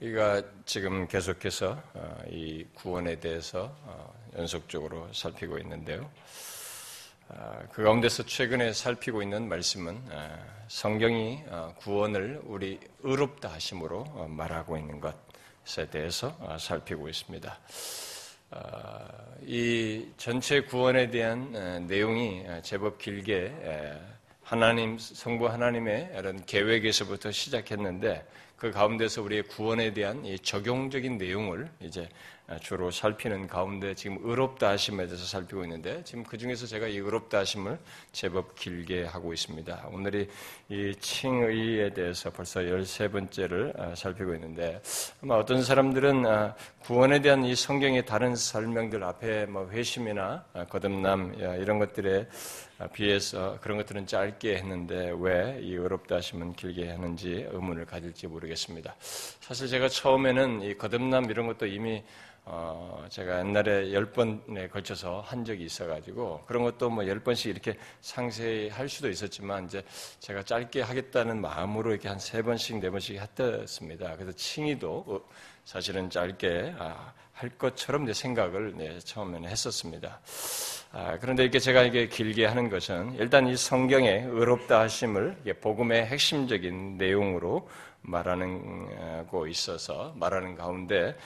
우리가 지금 계속해서 어, 이 구원에 대해서 어, 연속적으로 살피고 있는데요. 아, 그 가운데서 최근에 살피고 있는 말씀은 아, 성경이 어, 구원을 우리 의롭다 하심으로 말하고 있는 것에 대해서 살피고 있습니다. 아, 이 전체 구원에 대한 내용이 제법 길게 하나님 성부 하나님의 이런 계획에서부터 시작했는데 그 가운데서 우리의 구원에 대한 이 적용적인 내용을 이제 주로 살피는 가운데 지금 의롭다 하심에 대해서 살피고 있는데 지금 그 중에서 제가 이 의롭다 하심을 제법 길게 하고 있습니다. 오늘이 이 칭의에 대해서 벌써 13번째를 아, 살피고 있는데 아마 어떤 사람들은 아, 구원에 대한 이 성경의 다른 설명들 앞에 뭐 회심이나 아, 거듭남 이런 것들에 비해서 그런 것들은 짧게 했는데 왜이 의롭다 하심은 길게 하는지 의문을 가질지 모르겠습니다. 사실 제가 처음에는 이 거듭남 이런 것도 이미 어, 제가 옛날에 열 번에 걸쳐서 한 적이 있어가지고 그런 것도 뭐 열 번씩 이렇게 상세히 할 수도 있었지만 이제 제가 짧게 하겠다는 마음으로 이렇게 한 세 번씩 네 번씩 했었습니다. 그래서 칭의도 어, 사실은 짧게 아, 할 것처럼 생각을 네, 처음에는 했었습니다. 아, 그런데 이렇게 제가 이게 길게 하는 것은 일단 이 성경의 의롭다 하심을 복음의 핵심적인 내용으로 말하는 고 있어서 말하는 가운데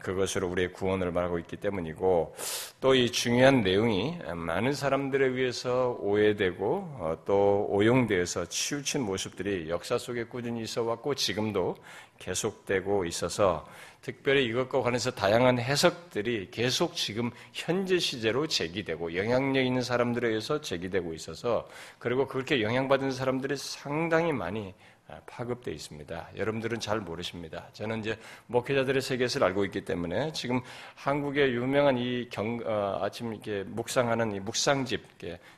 그것으로 우리의 구원을 말하고 있기 때문이고 또 이 중요한 내용이 많은 사람들에 의해서 오해되고 어, 또 오용되어서 치우친 모습들이 역사 속에 꾸준히 있어 왔고 지금도 계속되고 있어서 특별히 이것과 관해서 다양한 해석들이 계속 지금 현재 시제로 제기되고 영향력 있는 사람들에 의해서 제기되고 있어서 그리고 그렇게 영향받은 사람들이 상당히 많이 아, 파급되어 있습니다. 여러분들은 잘 모르십니다. 저는 이제 목회자들의 세계에서 알고 있기 때문에 지금 한국의 유명한 이 경, 어, 아침 이렇게 묵상하는 이 묵상집,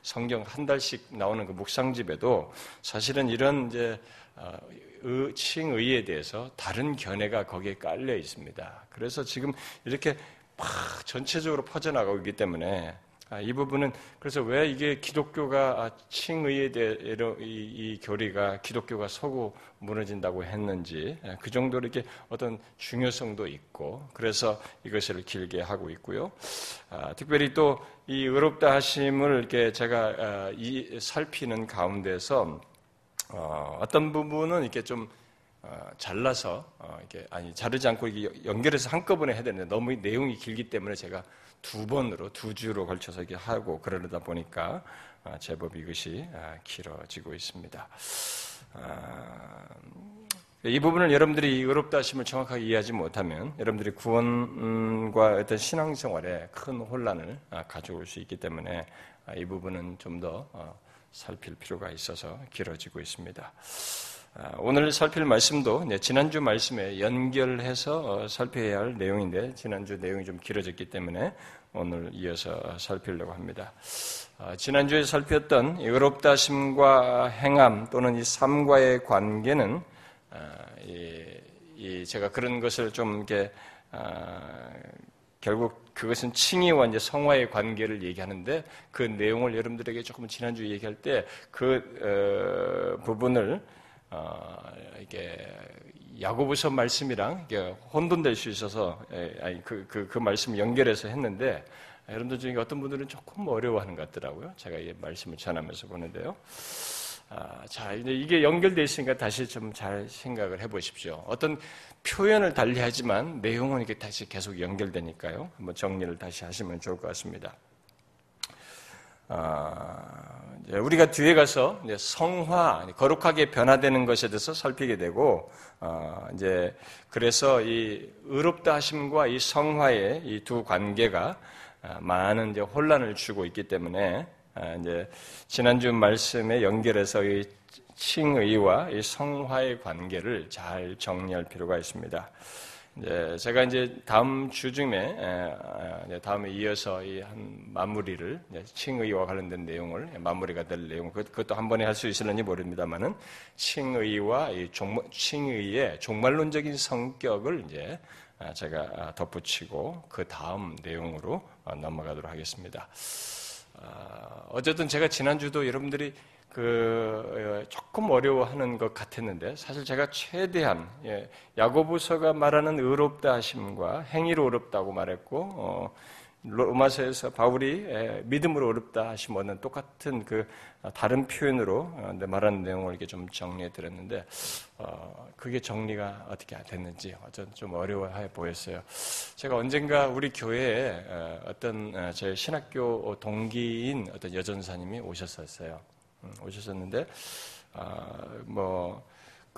성경 한 달씩 나오는 그 묵상집에도 사실은 이런 이제 어, 칭의에 대해서 다른 견해가 거기에 깔려 있습니다. 그래서 지금 이렇게 막 전체적으로 퍼져나가고 있기 때문에 아, 이 부분은 그래서 왜 이게 기독교가 아, 칭의에 대해 이, 이 교리가 기독교가 서고 무너진다고 했는지 아, 그 정도로 이렇게 어떤 중요성도 있고 그래서 이것을 길게 하고 있고요. 아, 특별히 또 이 의롭다 하심을 이렇게 제가 아, 이, 살피는 가운데서 어, 어떤 부분은 이렇게 좀 어, 잘라서 어, 이렇게 아니 자르지 않고 이게 연결해서 한꺼번에 해야 되는데 너무 내용이 길기 때문에 제가 두 번으로 두 주로 걸쳐서 이렇게 하고 그러다 보니까 아, 제법 이것이 아, 길어지고 있습니다. 아, 이 부분을 여러분들이 어렵다 하심을 정확하게 이해하지 못하면 여러분들이 구원과 어떤 신앙생활에 큰 혼란을 가져올 수 있기 때문에 이 부분은 좀더 어, 살필 필요가 있어서 길어지고 있습니다. 아, 오늘 살필 말씀도 지난주 말씀에 연결해서 어, 살펴야 할 내용인데 지난주 내용이 좀 길어졌기 때문에 오늘 이어서 살피려고 합니다. 아, 지난주에 살폈던 의롭다 심과 행함 또는 이 삶과의 관계는 아, 이 제가 그런 것을 좀 이렇게 결국 그것은 칭의와 이제 성화의 관계를 얘기하는데 그 내용을 여러분들에게 조금 지난주 에 얘기할 때그 어, 부분을 어, 이게 야고보서 말씀이랑 이게 혼돈될 수 있어서 예, 아니 그, 그, 그 말씀 연결해서 했는데 여러분들 중에 어떤 분들은 조금 어려워하는 것 같더라고요. 제가 이 말씀을 전하면서 보는데요. 아, 자, 이제 이게 연결되어 있으니까 다시 좀 잘 생각을 해보십시오. 어떤 표현을 달리 하지만 내용은 이게 다시 계속 연결되니까요. 한번 정리를 다시 하시면 좋을 것 같습니다. 아, 우리가 뒤에 가서 성화, 거룩하게 변화되는 것에 대해서 살피게 되고, 어, 이제 그래서 이 의롭다 하심과 이 성화의 이 두 관계가 아, 많은 이제 혼란을 주고 있기 때문에 아, 이제 지난주 말씀에 연결해서 이 칭의와 이 성화의 관계를 잘 정리할 필요가 있습니다. 이제 제가 이제 다음 주중에 다음에 이어서 이 한 마무리를 칭의와 관련된 내용을 마무리가 될 내용 그것도 한 번에 할 수 있을는지 모릅니다만은 칭의와 이 종, 칭의의 종말론적인 성격을 이제 아, 제가 덧붙이고 그 다음 내용으로 어, 넘어가도록 하겠습니다. 아, 어쨌든 제가 지난주도 여러분들이 그 어, 조금 어려워하는 것 같았는데 사실 제가 최대한 예, 야고보서가 말하는 의롭다 하심과 행위로 의롭다고 말했고 어, 로마서에서 바울이 믿음으로 어렵다 하시면은 똑같은 그 다른 표현으로 어, 말하는 내용을 이렇게 좀 정리해 드렸는데 어, 그게 정리가 어떻게 됐는지 어쩐 좀 어려워해 보였어요. 제가 언젠가 우리 교회에 어, 어떤 제 신학교 동기인 어떤 여전사님이 오셨었어요. 음, 오셨었는데 아, 뭐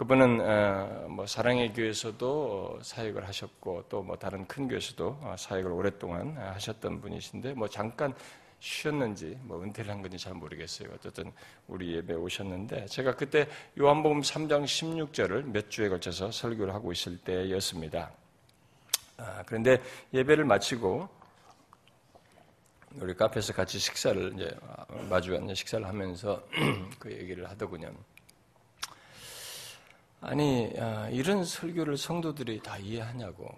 그분은 어, 뭐 사랑의 교회에서도 사역을 하셨고 또 뭐 다른 큰 교회에서도 어, 사역을 오랫동안 하셨던 분이신데 뭐 잠깐 쉬었는지 뭐 은퇴를 한 건지 잘 모르겠어요. 어쨌든 우리 예배 오셨는데 제가 그때 요한복음 3장 16절을 몇 주에 걸쳐서 설교를 하고 있을 때였습니다. 아, 그런데 예배를 마치고 우리 카페에서 같이 식사를 이제 마주 앉아 식사를 하면서 그 얘기를 하더군요. 아니 아, 이런 설교를 성도들이 다 이해하냐고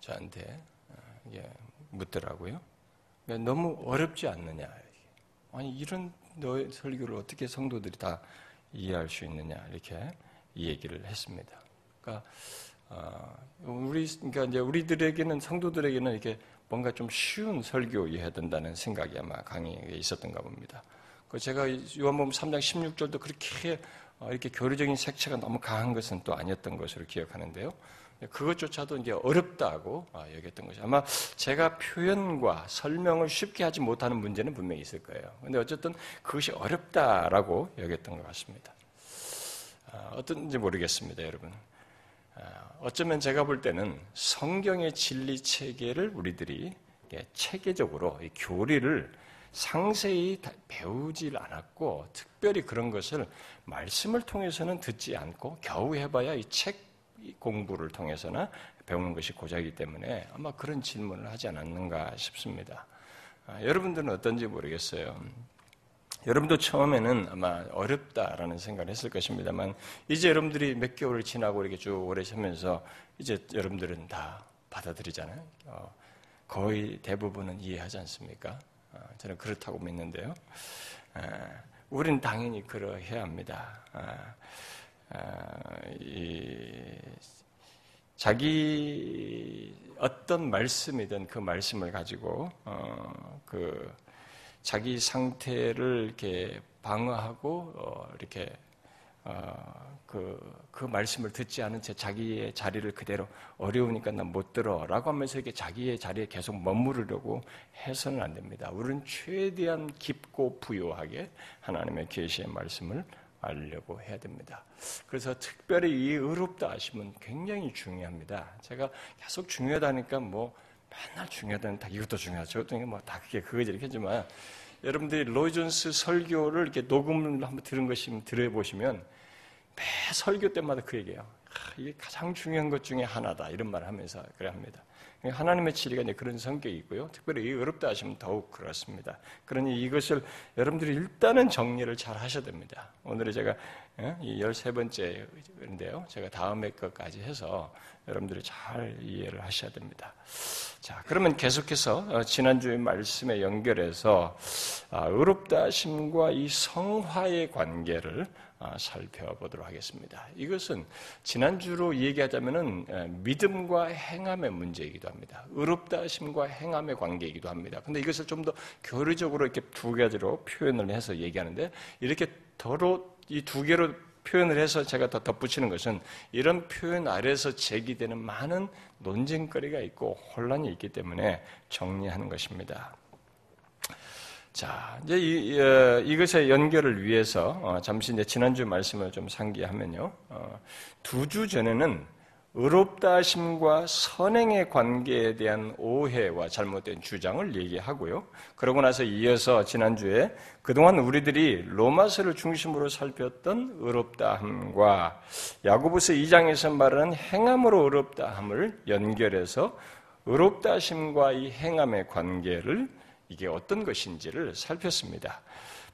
저한테 아, 묻더라고요. 그러니까 너무 어렵지 않느냐. 아니 이런 너의 설교를 어떻게 성도들이 다 이해할 수 있느냐 이렇게 이 얘기를 했습니다. 그러니까 아, 우리 그러니까 이제 우리들에게는 성도들에게는 이렇게 뭔가 좀 쉬운 설교 이해해야 된다는 생각이 아마 강의에 있었던가 봅니다. 그 제가 요한복음 3장 16절도 그렇게 어, 이렇게 교류적인 색채가 너무 강한 것은 또 아니었던 것으로 기억하는데요. 그것조차도 이제 어렵다고 아, 여겼던 것이 아마 제가 표현과 설명을 쉽게 하지 못하는 문제는 분명히 있을 거예요. 근데 어쨌든 그것이 어렵다라고 여겼던 것 같습니다. 아, 어떤지 모르겠습니다, 여러분. 아, 어쩌면 제가 볼 때는 성경의 진리 체계를 우리들이 체계적으로 교리를 상세히 배우질 않았고 특별히 그런 것을 말씀을 통해서는 듣지 않고 겨우 해봐야 이 책 공부를 통해서나 배우는 것이 고작이기 때문에 아마 그런 질문을 하지 않았는가 싶습니다. 아, 여러분들은 어떤지 모르겠어요. 여러분도 처음에는 아마 어렵다라는 생각을 했을 것입니다만 이제 여러분들이 몇 개월을 지나고 이렇게 쭉 오래 하면서 이제 여러분들은 다 받아들이잖아요. 어, 거의 대부분은 이해하지 않습니까? 어, 저는 그렇다고 믿는데요. 우리는 당연히 그러해야 합니다. 자기 어떤 말씀이든 그 말씀을 가지고 어, 그 자기 상태를 이렇게 방어하고 어, 이렇게 그, 그 말씀을 듣지 않은 채 자기의 자리를 그대로 어려우니까 난 못 들어 라고 하면서 이렇게 자기의 자리에 계속 머무르려고 해서는 안 됩니다. 우리는 최대한 깊고 부요하게 하나님의 계시의 말씀을 알려고 해야 됩니다. 그래서 특별히 이 의롭다 하시면 굉장히 중요합니다. 제가 계속 중요하다니까 뭐 맨날 중요하다는 다 이것도 중요하죠. 저것도 뭐다 그게 그거지 이렇게 하지만 여러분들이 로이존스 설교를 이렇게 녹음을 한번 들은 것이 들어보시면 매 설교 때마다 그 얘기예요. 이게 가장 중요한 것 중에 하나다. 이런 말을 하면서 그래 합니다. 하나님의 진리가 그런 성격이 있고요. 특별히 어렵다 하시면 더욱 그렇습니다. 그러니 이것을 여러분들이 일단은 정리를 잘 하셔야 됩니다. 오늘은 제가 예, 이 13번째인데요. 제가 다음에 것까지 해서 여러분들이 잘 이해를 하셔야 됩니다. 자, 그러면 계속해서 어, 지난주의 말씀에 연결해서 아, 의롭다 하심과 이 성화의 관계를 아, 살펴보도록 하겠습니다. 이것은 지난주로 얘기하자면은 믿음과 행함의 문제이기도 합니다. 의롭다 하심과 행함의 관계이기도 합니다. 근데 이것을 좀 더 교리적으로 이렇게 두 가지로 표현을 해서 얘기하는데 이렇게 더러 이 두 개로 표현을 해서 제가 더 덧붙이는 것은 이런 표현 아래서 제기되는 많은 논쟁거리가 있고 혼란이 있기 때문에 정리하는 것입니다. 자, 이제 이, 어, 이것의 연결을 위해서 어, 잠시 이제 지난주 말씀을 좀 상기하면요. 어, 두주 전에는 의롭다 하심과 선행의 관계에 대한 오해와 잘못된 주장을 얘기하고요. 그러고 나서 이어서 지난주에 그동안 우리들이 로마서를 중심으로 살폈던 의롭다함과 야고보서 2장에서 말하는 행함으로 의롭다함을 연결해서 의롭다심과 이 행함의 관계를 이게 어떤 것인지를 살폈습니다.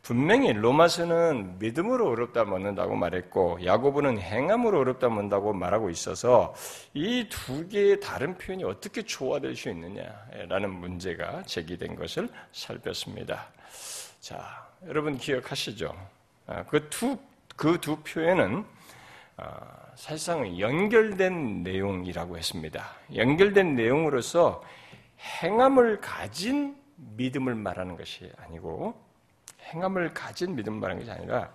분명히 로마서는 믿음으로 어렵다 먹는다고 말했고 야고보는 행함으로 어렵다 먹는다고 말하고 있어서 이 두 개의 다른 표현이 어떻게 조화될 수 있느냐라는 문제가 제기된 것을 살폈습니다. 자, 여러분 기억하시죠? 그두 그두 표현은 사실상 연결된 내용이라고 했습니다. 연결된 내용으로서 행함을 가진 믿음을 말하는 것이 아니고 행함을 가진 믿음을 말하는 것이 아니라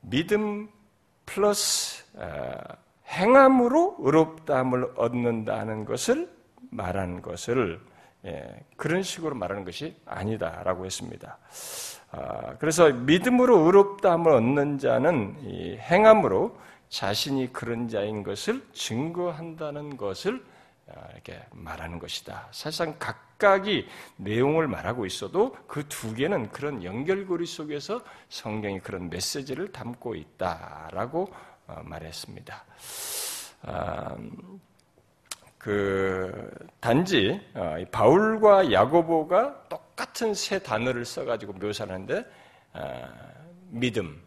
믿음 플러스 행함으로 의롭다함을 얻는다는 것을 말하는 것을 예, 그런 식으로 말하는 것이 아니다라고 했습니다. 아, 그래서 믿음으로 의롭다함을 얻는 자는 행함으로 자신이 그런 자인 것을 증거한다는 것을 아, 이렇게 말하는 것이다. 사실상 각 각이 내용을 말하고 있어도 그 두 개는 그런 연결고리 속에서 성경이 그런 메시지를 담고 있다라고 어, 말했습니다. 아, 그 단지 어, 바울과 야고보가 똑같은 세 단어를 써가지고 묘사하는데 어, 믿음,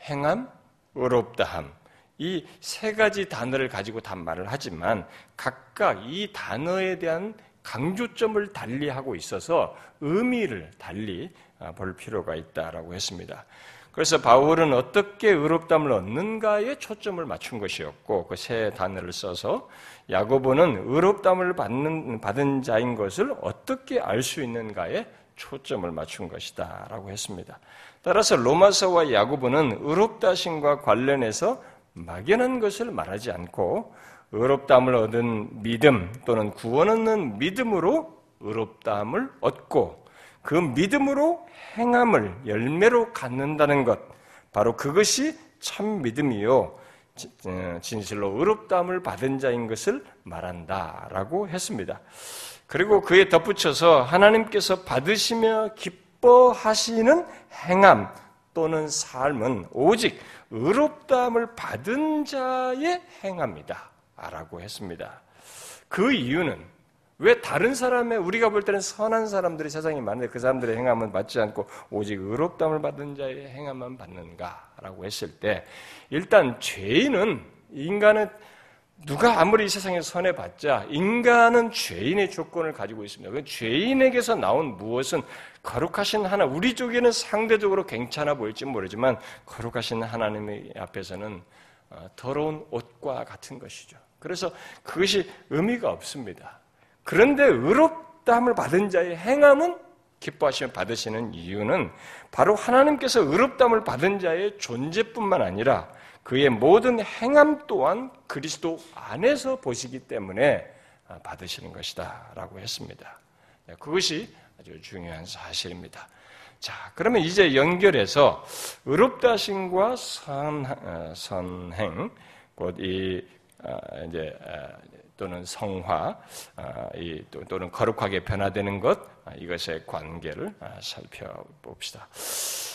행함, 의롭다함 이 세 가지 단어를 가지고 단말을 하지만 각각 이 단어에 대한 강조점을 달리하고 있어서 의미를 달리 볼 필요가 있다라고 했습니다. 그래서 바울은 어떻게 의롭담을 얻는가에 초점을 맞춘 것이었고 그 세 단어를 써서 야고보는 의롭담을 받는 받은 자인 것을 어떻게 알 수 있는가에 초점을 맞춘 것이다라고 했습니다. 따라서 로마서와 야고보는 의롭다심과 관련해서 막연한 것을 말하지 않고 의롭담을 얻은 믿음 또는 구원 얻는 믿음으로 의롭다함을 얻고 그 믿음으로 행함을 열매로 갖는다는 것, 바로 그것이 참 믿음이요. 어, 진실로 의롭다함을 받은 자인 것을 말한다라고 했습니다. 그리고 그에 덧붙여서 하나님께서 받으시며 기뻐하시는 행함 또는 삶은 오직 의롭다함을 받은 자의 행함이다. 라고 했습니다. 그 이유는 왜 다른 사람의 우리가 볼 때는 선한 사람들이 세상에 많은데 그 사람들의 행함은 받지 않고 오직 의롭담을 받은 자의 행함만 받는가라고 했을 때 일단 죄인은 인간은 누가 아무리 이 세상에 선해봤자 인간은 죄인의 조건을 가지고 있습니다. 그 죄인에게서 나온 무엇은 거룩하신 하나 우리 쪽에는 상대적으로 괜찮아 보일지 모르지만 거룩하신 하나님 의 앞에서는 어, 더러운 옷과 같은 것이죠. 그래서 그것이 의미가 없습니다. 그런데 의롭다함을 받은 자의 행함은 기뻐하시며 받으시는 이유는 바로 하나님께서 의롭다함을 받은 자의 존재뿐만 아니라 그의 모든 행함 또한 그리스도 안에서 보시기 때문에 받으시는 것이다. 라고 했습니다. 네, 그것이 아주 중요한 사실입니다. 자, 그러면 이제 연결해서 의롭다심과 선, 어, 선행, 곧이 어, 이제 또는 성화 아, 또는 거룩하게 변화되는 것 아, 이것의 관계를 아, 살펴봅시다.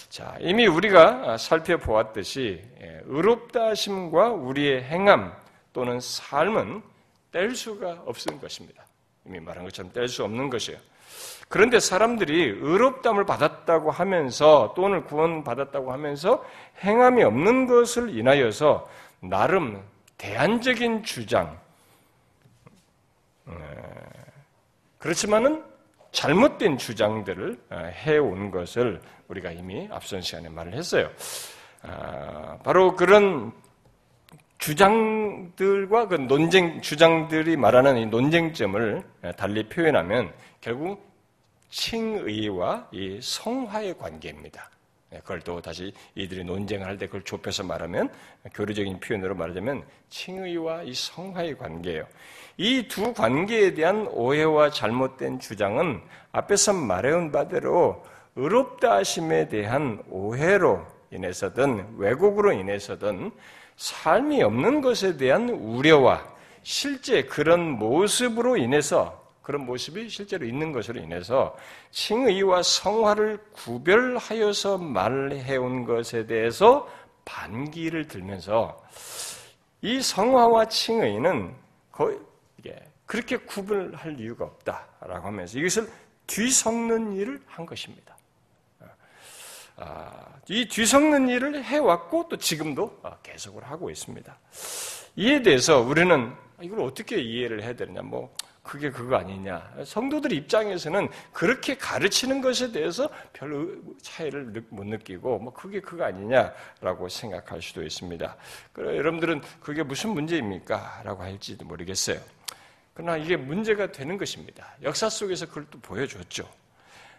자 이미 우리가 살펴보았듯이 예, 의롭다심과 우리의 행함 또는 삶은 뗄 수가 없는 것입니다. 이미 말한 것처럼 뗄 수 없는 것이에요. 그런데 사람들이 의롭담을 받았다고 하면서 또는 구원 받았다고 하면서 행함이 없는 것을 인하여서 나름 대안적인 주장, 그렇지만은 잘못된 주장들을 어, 해온 것을 우리가 이미 앞선 시간에 말을 했어요. 아, 바로 그런 주장들과 그 논쟁, 주장들이 말하는 이 논쟁점을 어, 달리 표현하면 결국 칭의와 이 성화의 관계입니다. 네, 그걸 또 다시 이들이 논쟁을 할때 그걸 좁혀서 말하면 교류적인 표현으로 말하자면 칭의와 이 성화의 관계예요. 이 두 관계에 대한 오해와 잘못된 주장은 앞에서 말해온 바대로 의롭다 하심에 대한 오해로 인해서든 왜곡으로 인해서든 삶이 없는 것에 대한 우려와 실제 그런 모습으로 인해서 그런 모습이 실제로 있는 것으로 인해서 칭의와 성화를 구별하여서 말해온 것에 대해서 반기를 들면서 이 성화와 칭의는 거의 그렇게 구별할 이유가 없다라고 하면서 이것을 뒤섞는 일을 한 것입니다. 아, 이 뒤섞는 일을 해왔고 또 지금도 계속을 하고 있습니다. 이에 대해서 우리는 이걸 어떻게 이해를 해야 되느냐? 뭐 그게 그거 아니냐. 성도들 입장에서는 그렇게 가르치는 것에 대해서 별 차이를 못 느끼고 뭐 그게 그거 아니냐라고 생각할 수도 있습니다. 그래 여러분들은 그게 무슨 문제입니까? 라고 할지도 모르겠어요. 그러나 이게 문제가 되는 것입니다. 역사 속에서 그걸 또 보여줬죠.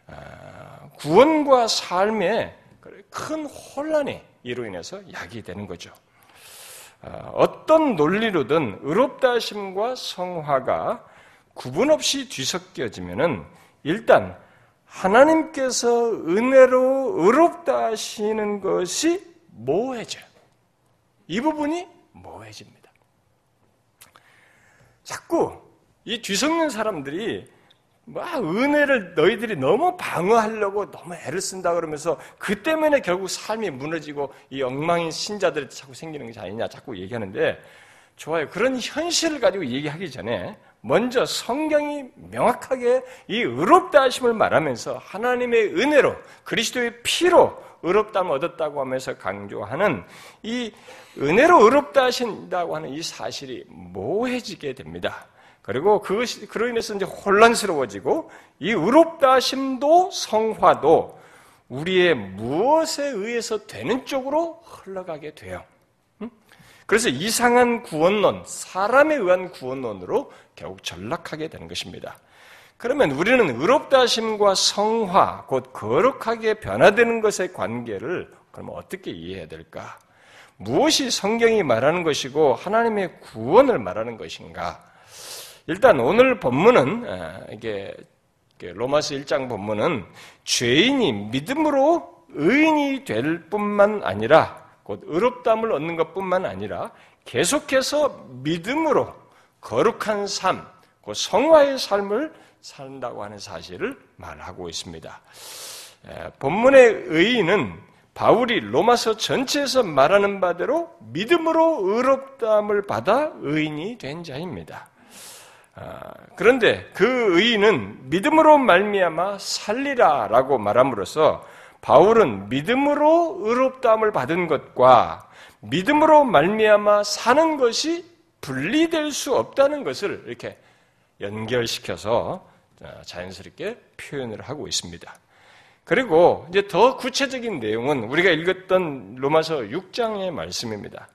아, 구원과 삶에 큰 혼란이 이로 인해서 야기되는 거죠. 아, 어떤 논리로든 의롭다 하심과 성화가 구분 없이 뒤섞여지면은 일단 하나님께서 은혜로 의롭다 하시는 것이 모호해져요. 이 부분이 모호해집니다. 자꾸 이 뒤섞는 사람들이 막 은혜를 너희들이 너무 방어하려고 너무 애를 쓴다 그러면서 그 때문에 결국 삶이 무너지고 이 엉망인 신자들이 자꾸 생기는 것이 아니냐 자꾸 얘기하는데 좋아요. 그런 현실을 가지고 얘기하기 전에 먼저 성경이 명확하게 이 의롭다 하심을 말하면서 하나님의 은혜로 그리스도의 피로 의롭다함을 얻었다고 하면서 강조하는 이 은혜로 의롭다 하신다고 하는 이 사실이 모호해지게 됩니다. 그리고 그것이 그로 인해서 이제 혼란스러워지고 이 의롭다 하심도 성화도 우리의 무엇에 의해서 되는 쪽으로 흘러가게 돼요. 그래서 이상한 구원론, 사람에 의한 구원론으로 결국 전락하게 되는 것입니다. 그러면 우리는 의롭다 하심과 성화, 곧 거룩하게 변화되는 것의 관계를 그러면 어떻게 이해해야 될까? 무엇이 성경이 말하는 것이고 하나님의 구원을 말하는 것인가? 일단 오늘 본문은 이게 로마서 1장 본문은 죄인이 믿음으로 의인이 될 뿐만 아니라 곧 의롭담을 얻는 것뿐만 아니라 계속해서 믿음으로 거룩한 삶, 그 성화의 삶을 산다고 하는 사실을 말하고 있습니다. 본문의 의인은 바울이 로마서 전체에서 말하는 바대로 믿음으로 의롭담을 받아 의인이 된 자입니다. 아, 그런데 그 의인은 믿음으로 말미암아 살리라라고 말함으로써 바울은 믿음으로 의롭다함을 받은 것과 믿음으로 말미암아 사는 것이 분리될 수 없다는 것을 이렇게 연결시켜서 자연스럽게 표현을 하고 있습니다. 그리고 이제 더 구체적인 내용은 우리가 읽었던 로마서 6장의 말씀입니다.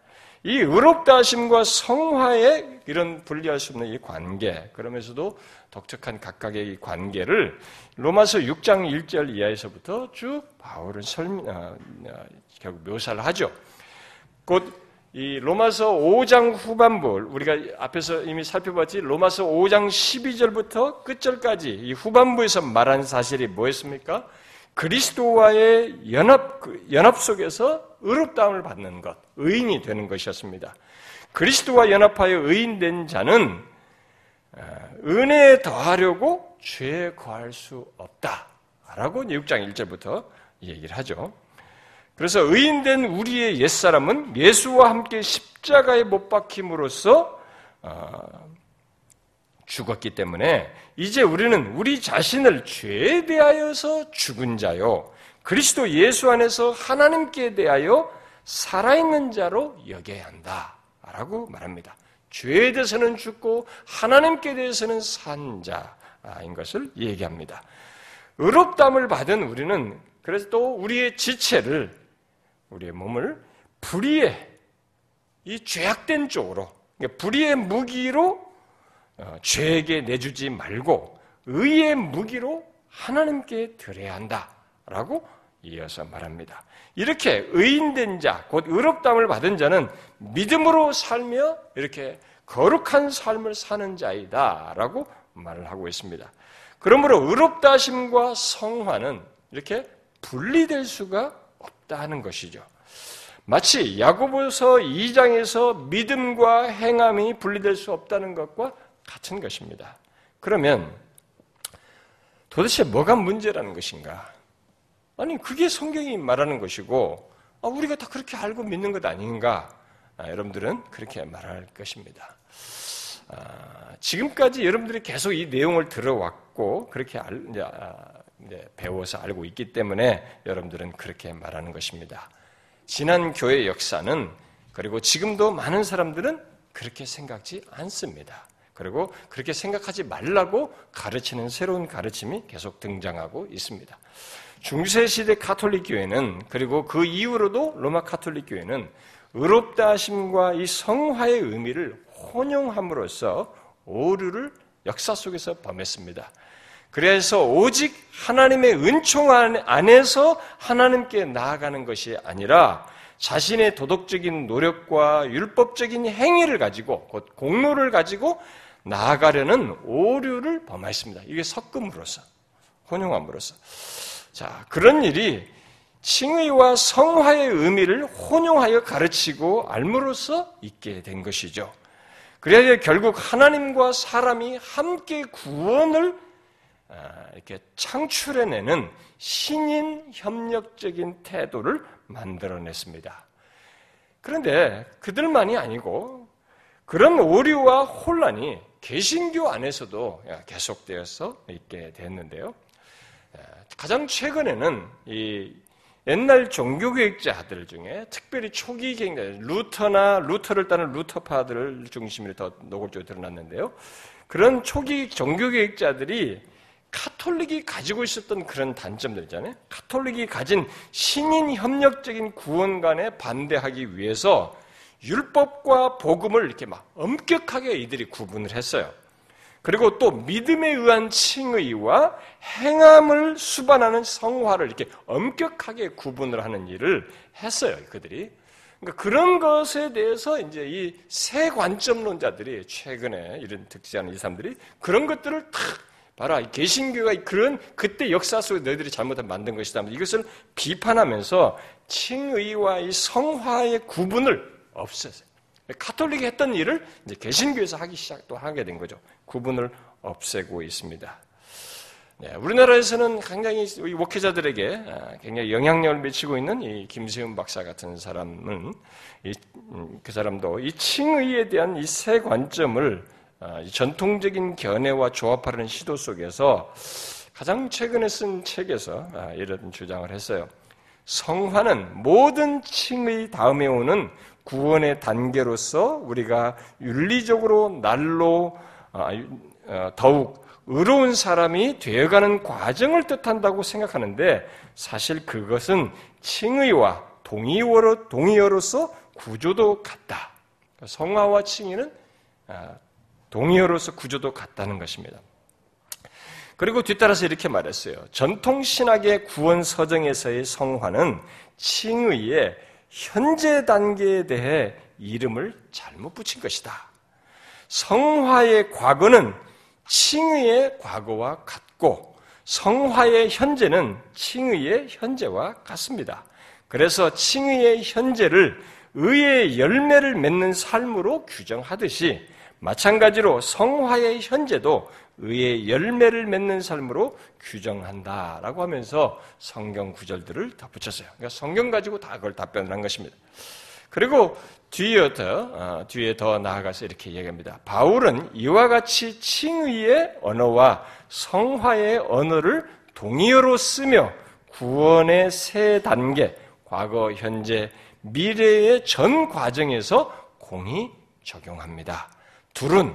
이 의롭다 하심과 성화의 이런 분리할 수 없는 이 관계, 그러면서도 독특한 각각의 이 관계를 로마서 6장 1절 이하에서부터 쭉 바울은 설명, 어, 어, 결국 묘사를 하죠. 곧 이 로마서 5장 후반부, 우리가 앞에서 이미 살펴봤지, 로마서 5장 12절부터 끝절까지 이 후반부에서 말한 사실이 뭐였습니까? 그리스도와의 연합, 그 연합 속에서 의롭다함을 받는 것, 의인이 되는 것이었습니다. 그리스도와 연합하여 의인된 자는 어, 은혜에 더하려고 죄에 거할 수 없다. 라고 6장 1절부터 얘기를 하죠. 그래서 의인된 우리의 옛사람은 예수와 함께 십자가에 못 박힘으로써 어, 죽었기 때문에 이제 우리는 우리 자신을 죄에 대하여서 죽은 자요. 그리스도 예수 안에서 하나님께 대하여 살아있는 자로 여겨야 한다. 라고 말합니다. 죄에 대해서는 죽고 하나님께 대해서는 산 자인 것을 얘기합니다. 의롭담을 받은 우리는 그래서 또 우리의 지체를 우리의 몸을 불의의 이 죄악된 쪽으로 그러니까 불의의 무기로 어, 죄에게 내주지 말고 의의 무기로 하나님께 드려야 한다라고 이어서 말합니다. 이렇게 의인된 자, 곧 의롭담을 받은 자는 믿음으로 살며 이렇게 거룩한 삶을 사는 자이다 라고 말을 하고 있습니다. 그러므로 의롭다 하심과 성화는 이렇게 분리될 수가 없다는 것이죠. 마치 야고보서 2장에서 믿음과 행함이 분리될 수 없다는 것과 같은 것입니다. 그러면 도대체 뭐가 문제라는 것인가? 아니, 그게 성경이 말하는 것이고, 아, 우리가 다 그렇게 알고 믿는 것 아닌가? 아, 여러분들은 그렇게 말할 것입니다. 아, 지금까지 여러분들이 계속 이 내용을 들어왔고, 그렇게 알, 이제, 아, 이제 배워서 알고 있기 때문에 여러분들은 그렇게 말하는 것입니다. 지난 교회 역사는, 그리고 지금도 많은 사람들은 그렇게 생각지 않습니다. 그리고 그렇게 생각하지 말라고 가르치는 새로운 가르침이 계속 등장하고 있습니다. 중세 시대 카톨릭 교회는 그리고 그 이후로도 로마 카톨릭 교회는 의롭다 하심과 이 성화의 의미를 혼용함으로써 오류를 역사 속에서 범했습니다. 그래서 오직 하나님의 은총 안에서 하나님께 나아가는 것이 아니라 자신의 도덕적인 노력과 율법적인 행위를 가지고 곧 공로를 가지고 나아가려는 오류를 범하였습니다. 이게 섞음으로써 혼용함으로써 자 그런 일이 칭의와 성화의 의미를 혼용하여 가르치고 알므로써 있게 된 것이죠. 그래야 결국 하나님과 사람이 함께 구원을 아, 이렇게 창출해내는 신인 협력적인 태도를 만들어냈습니다. 그런데 그들만이 아니고 그런 오류와 혼란이 개신교 안에서도 계속되어서 있게 됐는데요. 가장 최근에는 이 옛날 종교개혁자들 중에 특별히 초기 개혁자 루터나 루터를 따는 루터파들을 중심으로 더 노골적으로 드러났는데요. 그런 초기 종교개혁자들이 카톨릭이 가지고 있었던 그런 단점들 있잖아요. 카톨릭이 가진 신인 협력적인 구원관에 반대하기 위해서 율법과 복음을 이렇게 막 엄격하게 이들이 구분을 했어요. 그리고 또 믿음에 의한 칭의와 행함을 수반하는 성화를 이렇게 엄격하게 구분을 하는 일을 했어요. 그들이. 그러니까 그런 것에 대해서 이제 이 새 관점론자들이 최근에 이런 특지하는 이 사람들이 그런 것들을 탁 봐라, 개신교가 그런 그때 역사 속에 너희들이 잘못한 만든 것이다. 이것을 비판하면서 칭의와 이 성화의 구분을 없애어요 카톨릭이 했던 일을 이제 개신교에서 하기 시작 또 하게 된 거죠. 구분을 없애고 있습니다. 네, 우리나라에서는 굉장히 목회자들에게 아, 굉장히 영향력을 미치고 있는 이 김세훈 박사 같은 사람은 이, 음, 그 사람도 이 칭의에 대한 이새 관점을 아, 전통적인 견해와 조합하려는 시도 속에서 가장 최근에 쓴 책에서 아, 이런 주장을 했어요. 성화는 모든 칭의 다음에 오는 구원의 단계로서 우리가 윤리적으로 날로 더욱 의로운 사람이 되어가는 과정을 뜻한다고 생각하는데 사실 그것은 칭의와 동의어로, 동의어로서 구조도 같다. 성화와 칭의는 동의어로서 구조도 같다는 것입니다. 그리고 뒤따라서 이렇게 말했어요. 전통 신학의 구원 서정에서의 성화는 칭의의 현재 단계에 대해 이름을 잘못 붙인 것이다. 성화의 과거는 칭의의 과거와 같고 성화의 현재는 칭의의 현재와 같습니다. 그래서 칭의의 현재를 의의 열매를 맺는 삶으로 규정하듯이 마찬가지로 성화의 현재도 의의 열매를 맺는 삶으로 규정한다라고 하면서 성경 구절들을 덧붙였어요. 그러니까 성경 가지고 다 그걸 답변을 한 것입니다. 그리고 뒤에 더, 어, 뒤에 더 나아가서 이렇게 얘기합니다. 바울은 이와 같이 칭의의 언어와 성화의 언어를 동의어로 쓰며 구원의 세 단계, 과거, 현재, 미래의 전 과정에서 공히 적용합니다. 둘은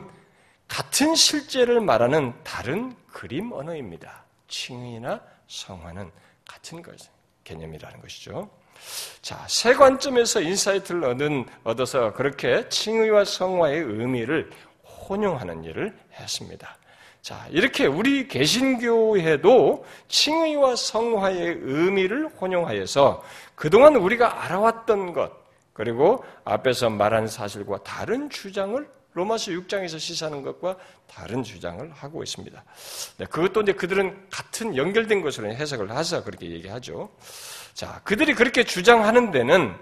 같은 실재를 말하는 다른 그림 언어입니다. 칭의나 성화는 같은 것, 개념이라는 것이죠. 자, 세 관점에서 insight를 얻은, 얻어서 그렇게 칭의와 성화의 의미를 혼용하는 일을 했습니다. 자, 이렇게 우리 개신교에도 칭의와 성화의 의미를 혼용하여서 그동안 우리가 알아왔던 것, 그리고 앞에서 말한 사실과 다른 주장을 로마서 6장에서 시사하는 것과 다른 주장을 하고 있습니다. 네, 그것도 이제 그들은 같은 연결된 것으로 해석을 해서 그렇게 얘기하죠. 자, 그들이 그렇게 주장하는 데는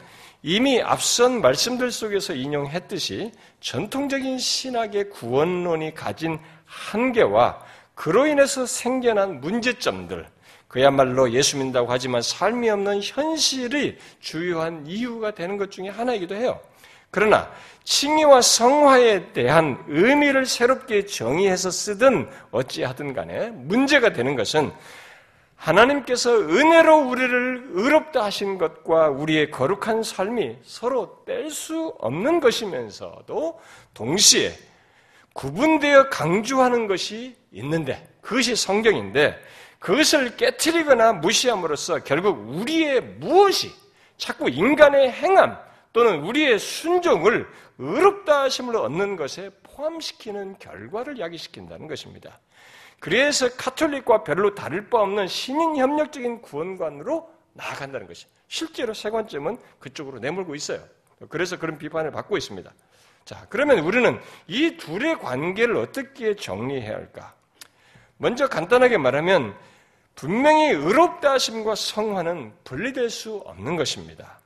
이미 앞선 말씀들 속에서 인용했듯이 전통적인 신학의 구원론이 가진 한계와 그로 인해서 생겨난 문제점들, 그야말로 예수 믿는다고 하지만 삶이 없는 현실이 주요한 이유가 되는 것 중에 하나이기도 해요. 그러나 칭의와 성화에 대한 의미를 새롭게 정의해서 쓰든 어찌하든 간에 문제가 되는 것은 하나님께서 은혜로 우리를 의롭다 하신 것과 우리의 거룩한 삶이 서로 뗄 수 없는 것이면서도 동시에 구분되어 강조하는 것이 있는데 그것이 성경인데 그것을 깨뜨리거나 무시함으로써 결국 우리의 무엇이 자꾸 인간의 행함 또는 우리의 순종을 의롭다 하심을 얻는 것에 포함시키는 결과를 야기시킨다는 것입니다. 그래서 카톨릭과 별로 다를 바 없는 신인 협력적인 구원관으로 나아간다는 것이 실제로 세 관점은 그쪽으로 내몰고 있어요. 그래서 그런 비판을 받고 있습니다. 자, 그러면 우리는 이 둘의 관계를 어떻게 정리해야 할까? 먼저 간단하게 말하면 분명히 의롭다 하심과 성화는 분리될 수 없는 것입니다.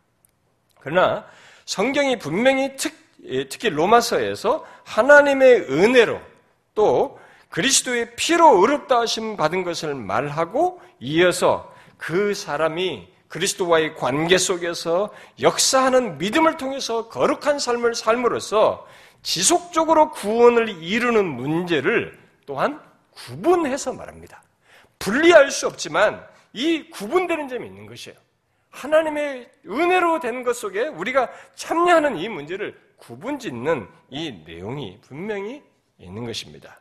그러나 성경이 분명히 특, 예, 특히 로마서에서 하나님의 은혜로 또 그리스도의 피로 의롭다 하심 받은 것을 말하고 이어서 그 사람이 그리스도와의 관계 속에서 역사하는 믿음을 통해서 거룩한 삶을 삶으로써 지속적으로 구원을 이루는 문제를 또한 구분해서 말합니다. 분리할 수 없지만 이 구분되는 점이 있는 것이에요. 하나님의 은혜로 된 것 속에 우리가 참여하는 이 문제를 구분 짓는 이 내용이 분명히 있는 것입니다.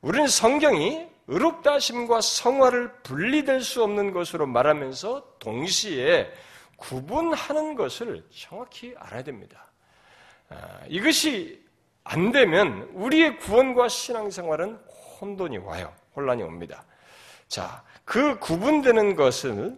우리는 성경이 의롭다 하심과 성화를 분리될 수 없는 것으로 말하면서 동시에 구분하는 것을 정확히 알아야 됩니다. 아, 이것이 안 되면 우리의 구원과 신앙생활은 혼돈이 와요. 혼란이 옵니다. 자, 그 구분되는 것을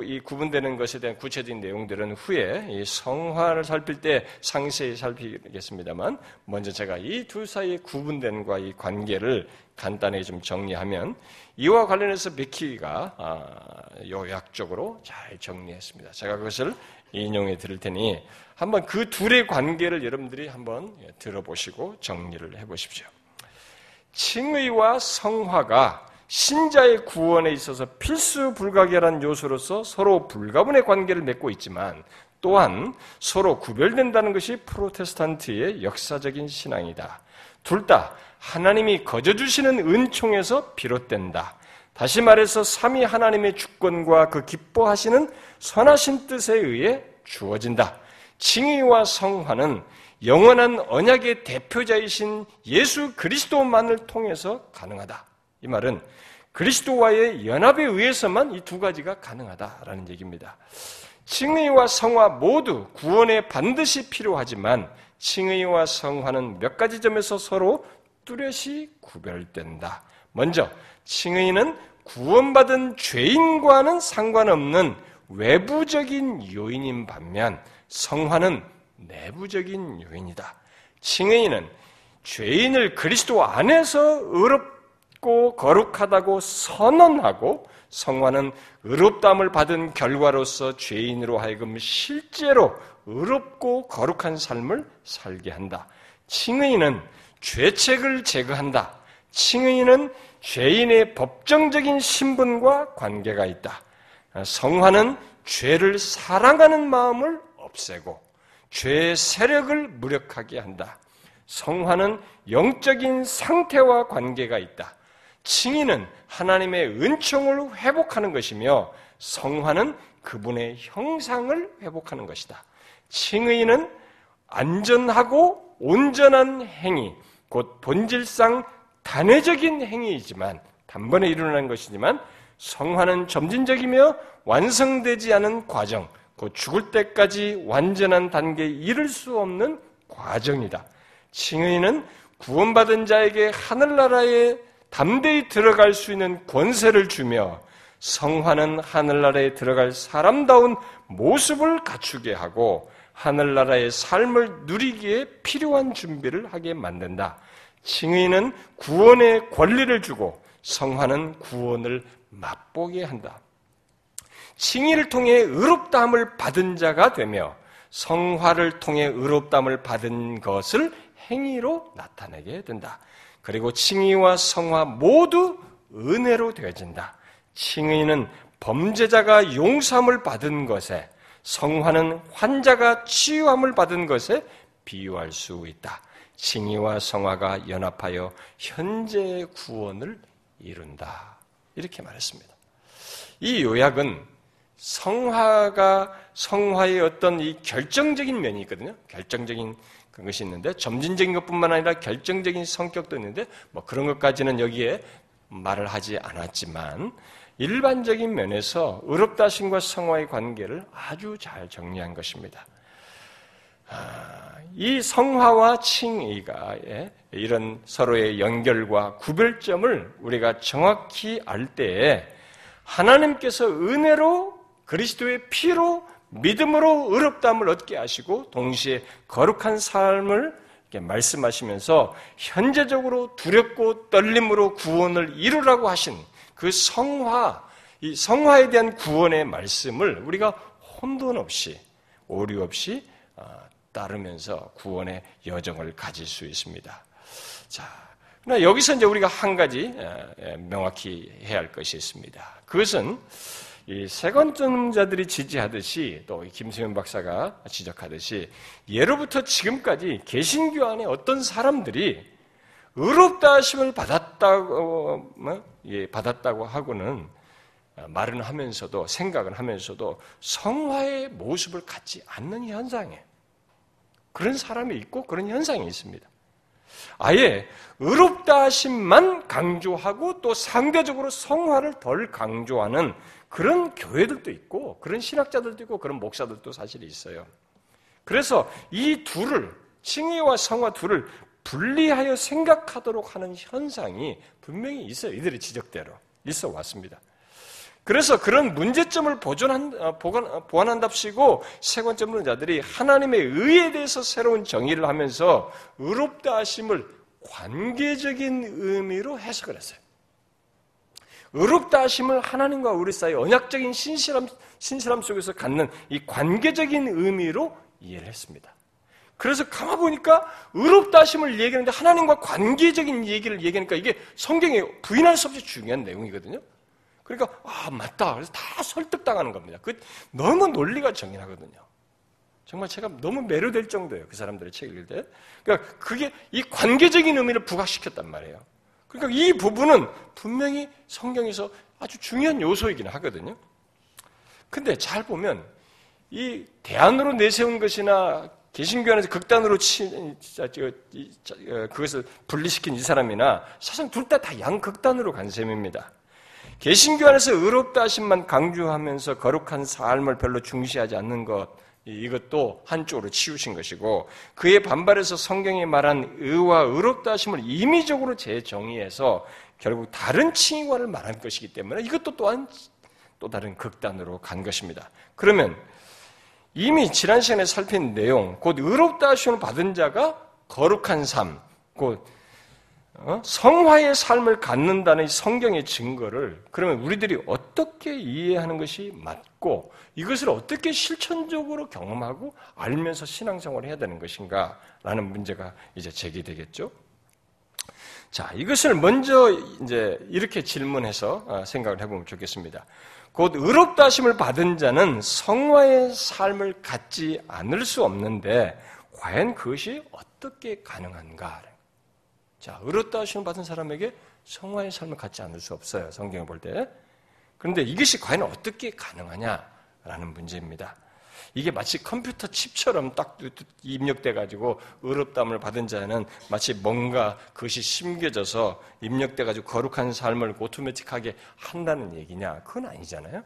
이 구분되는 것에 대한 구체적인 내용들은 후에 이 성화를 살필 때 상세히 살피겠습니다만 먼저 제가 이두 사이의 구분된과 이 관계를 간단하게 좀 정리하면 이와 관련해서 미키가 아, 요약적으로 잘 정리했습니다. 제가 그것을 인용해 드릴 테니 한번 그 둘의 관계를 여러분들이 한번 들어보시고 정리를 해 보십시오. 칭의와 성화가 신자의 구원에 있어서 필수 불가결한 요소로서 서로 불가분의 관계를 맺고 있지만 또한 서로 구별된다는 것이 프로테스탄트의 역사적인 신앙이다. 둘 다 하나님이 거저 주시는 은총에서 비롯된다. 다시 말해서 삼위 하나님의 주권과 그 기뻐하시는 선하신 뜻에 의해 주어진다. 칭의와 성화는 영원한 언약의 대표자이신 예수 그리스도만을 통해서 가능하다. 이 말은 그리스도와의 연합에 의해서만 이 두 가지가 가능하다라는 얘기입니다. 칭의와 성화 모두 구원에 반드시 필요하지만 칭의와 성화는 몇 가지 점에서 서로 뚜렷이 구별된다. 먼저 칭의는 구원받은 죄인과는 상관없는 외부적인 요인인 반면 성화는 내부적인 요인이다. 칭의는 죄인을 그리스도 안에서 의롭 고 거룩하다고 선언하고 성화는 의롭담을 받은 결과로서 죄인으로 하여금 실제로 의롭고 거룩한 삶을 살게 한다. 칭의는 죄책을 제거한다. 칭의는 죄인의 법정적인 신분과 관계가 있다. 성화는 죄를 사랑하는 마음을 없애고 죄의 세력을 무력하게 한다. 성화는 영적인 상태와 관계가 있다. 칭의는 하나님의 은총을 회복하는 것이며 성화는 그분의 형상을 회복하는 것이다. 칭의는 안전하고 온전한 행위, 곧 본질상 단회적인 행위이지만 단번에 일어나는 것이지만 성화는 점진적이며 완성되지 않은 과정, 곧 죽을 때까지 완전한 단계에 이를 수 없는 과정이다. 칭의는 구원받은 자에게 하늘나라에 담대히 들어갈 수 있는 권세를 주며 성화는 하늘나라에 들어갈 사람다운 모습을 갖추게 하고 하늘나라의 삶을 누리기에 필요한 준비를 하게 만든다. 칭의는 구원의 권리를 주고 성화는 구원을 맛보게 한다. 칭의를 통해 의롭다함을 받은 자가 되며 성화를 통해 의롭다함을 받은 것을 행위로 나타내게 된다. 그리고 칭의와 성화 모두 은혜로 되어진다. 칭의는 범죄자가 용서함을 받은 것에 성화는 환자가 치유함을 받은 것에 비유할 수 있다. 칭의와 성화가 연합하여 현재의 구원을 이룬다. 이렇게 말했습니다. 이 요약은 성화가 성화의 어떤 이 결정적인 면이 있거든요. 결정적인 그것이 있는데 점진적인 것뿐만 아니라 결정적인 성격도 있는데 뭐 그런 것까지는 여기에 말을 하지 않았지만 일반적인 면에서 의롭다심과 성화의 관계를 아주 잘 정리한 것입니다. 아, 이 성화와 칭의가 이런 서로의 연결과 구별점을 우리가 정확히 알 때에 하나님께서 은혜로 그리스도의 피로 믿음으로 의롭다함을 얻게 하시고 동시에 거룩한 삶을 말씀하시면서 현재적으로 두렵고 떨림으로 구원을 이루라고 하신 그 성화, 이 성화에 대한 구원의 말씀을 우리가 혼돈 없이 오류 없이 어, 따르면서 구원의 여정을 가질 수 있습니다. 자, 그러나 여기서 이제 우리가 한 가지 명확히 해야 할 것이 있습니다. 그것은 이 세건점자들이 지지하듯이 또 김수현 박사가 지적하듯이 예로부터 지금까지 개신교 안에 어떤 사람들이 의롭다 하심을 받았다고 뭐? 예, 받았다고 하고는 말은 하면서도 생각은 하면서도 성화의 모습을 갖지 않는 현상에 그런 사람이 있고 그런 현상이 있습니다. 아예 의롭다 하심만 강조하고 또 상대적으로 성화를 덜 강조하는 그런 교회들도 있고 그런 신학자들도 있고 그런 목사들도 사실 있어요. 그래서 이 둘을 칭의와 성화 둘을 분리하여 생각하도록 하는 현상이 분명히 있어요. 이들의 지적대로 있어 왔습니다. 그래서 그런 문제점을 보존한, 어, 보관, 어, 보완한답시고 세 번째 문자들이 하나님의 의에 대해서 새로운 정의를 하면서 의롭다 하심을 관계적인 의미로 해석을 했어요. 의롭다 하심을 하나님과 우리 사이 언약적인 신실함, 신실함 속에서 갖는 이 관계적인 의미로 이해를 했습니다. 그래서 가만 보니까 의롭다 하심을 얘기하는데 하나님과 관계적인 얘기를 얘기하니까 이게 성경에 부인할 수 없이 중요한 내용이거든요. 그러니까 아 맞다. 그래서 다 설득당하는 겁니다. 그 너무 논리가 정연하거든요. 정말 제가 너무 매료될 정도예요. 그 사람들의 책 읽을 때. 그러니까 그게 이 관계적인 의미를 부각시켰단 말이에요. 그러니까 이 부분은 분명히 성경에서 아주 중요한 요소이긴 하거든요. 근데 잘 보면 이 대안으로 내세운 것이나 개신교 안에서 극단으로 치, 어, 그것을 분리시킨 이 사람이나 사실 둘 다 다 양극단으로 간 셈입니다. 개신교 안에서 의롭다 하심만 강조하면서 거룩한 삶을 별로 중시하지 않는 것, 이것도 한쪽으로 치우신 것이고 그에 반발해서 성경이 말한 의와 의롭다 하심을 임의적으로 재정의해서 결국 다른 칭의관을 말한 것이기 때문에 이것도 또한 또 다른 극단으로 간 것입니다. 그러면 이미 지난 시간에 살핀 내용, 곧 의롭다 하심을 받은 자가 거룩한 삶, 곧 어? 성화의 삶을 갖는다는 성경의 증거를 그러면 우리들이 어떻게 이해하는 것이 맞고 이것을 어떻게 실천적으로 경험하고 알면서 신앙생활을 해야 되는 것인가라는 문제가 이제 제기되겠죠. 자, 이것을 먼저 이제 이렇게 질문해서 어, 생각을 해보면 좋겠습니다. 곧 의롭다 하심을 받은 자는 성화의 삶을 갖지 않을 수 없는데 과연 그것이 어떻게 가능한가? 자, 의롭다 하심을 받은 사람에게 성화의 삶을 갖지 않을 수 없어요. 성경을 볼 때. 그런데 이것이 과연 어떻게 가능하냐라는 문제입니다. 이게 마치 컴퓨터 칩처럼 딱 입력돼 가지고 의롭담을 받은 자는 마치 뭔가 그것이 심겨져서 입력돼 가지고 거룩한 삶을 오토매틱하게 한다는 얘기냐? 그건 아니잖아요.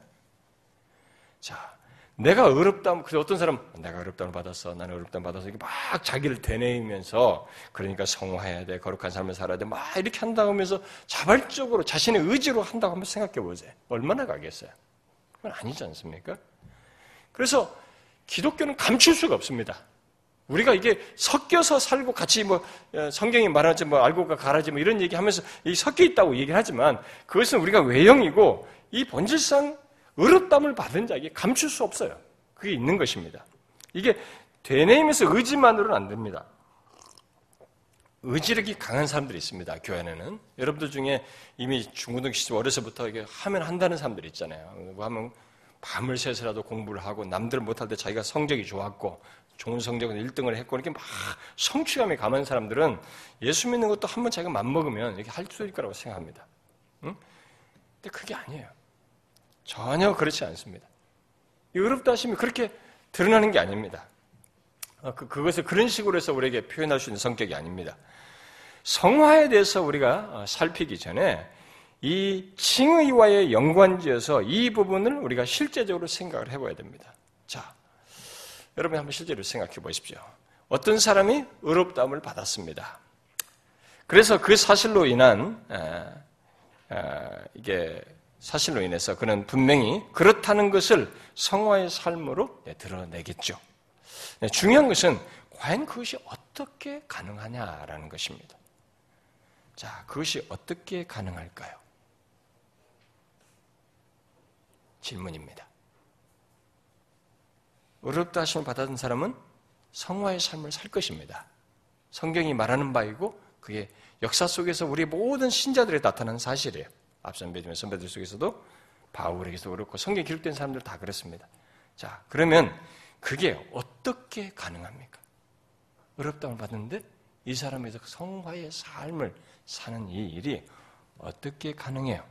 자, 내가 의롭다, 그래서 어떤 사람, 내가 의롭다을 받았어. 나는 의롭다을 받아서 이렇게 막 자기를 되뇌이면서, 그러니까 성화해야 돼. 거룩한 삶을 살아야 돼. 막 이렇게 한다고 하면서 자발적으로 자신의 의지로 한다고 한번 생각해 보세요. 얼마나 가겠어요? 그건 아니지 않습니까? 그래서 기독교는 감출 수가 없습니다. 우리가 이게 섞여서 살고 같이 뭐 어, 성경이 말하지 뭐 알고가 가라지 뭐 이런 얘기 하면서 섞여 있다고 얘기를 하지만 그것은 우리가 외형이고 이 본질상 의롭담을 받은 자에게 감출 수 없어요. 그게 있는 것입니다. 이게 되뇌임에서 의지만으로는 안 됩니다. 의지력이 강한 사람들이 있습니다. 교회 안에는 여러분들 중에 이미 중고등학교 시절 어려서부터 이게 하면 한다는 사람들이 있잖아요. 뭐 하면 밤을 새서라도 공부를 하고 남들 못할 때 자기가 성적이 좋았고 좋은 성적은 1등을 했고 이렇게 막 성취감이 강한 사람들은 예수 믿는 것도 한번 자기가 맘먹으면 이렇게 할 수 있을 거라고 생각합니다. 응? 근데 그게 아니에요. 전혀 그렇지 않습니다. 의롭다 하심이 그렇게 드러나는 게 아닙니다. 어, 그, 그것을 그런 식으로 해서 우리에게 표현할 수 있는 성격이 아닙니다. 성화에 대해서 우리가 어, 살피기 전에 이 칭의와의 연관지어서 이 부분을 우리가 실제적으로 생각을 해봐야 됩니다. 자, 여러분 한번 실제로 생각해 보십시오. 어떤 사람이 의롭다함을 받았습니다. 그래서 그 사실로 인한 이게 사실로 인해서 그는 분명히 그렇다는 것을 성화의 삶으로 드러내겠죠. 네, 중요한 것은 과연 그것이 어떻게 가능하냐라는 것입니다. 자, 그것이 어떻게 가능할까요? 질문입니다. 어렵다 하심을 받았던 사람은 성화의 삶을 살 것입니다. 성경이 말하는 바이고 그게 역사 속에서 우리 모든 신자들에 나타난 사실이에요. 앞선 믿음의 선배들 속에서도 바울에게서 그렇고 성경 기록된 사람들 다 그렇습니다. 자, 그러면 그게 어떻게 가능합니까? 어렵다을 받는데 이 사람에서 성화의 삶을 사는 이 일이 어떻게 가능해요?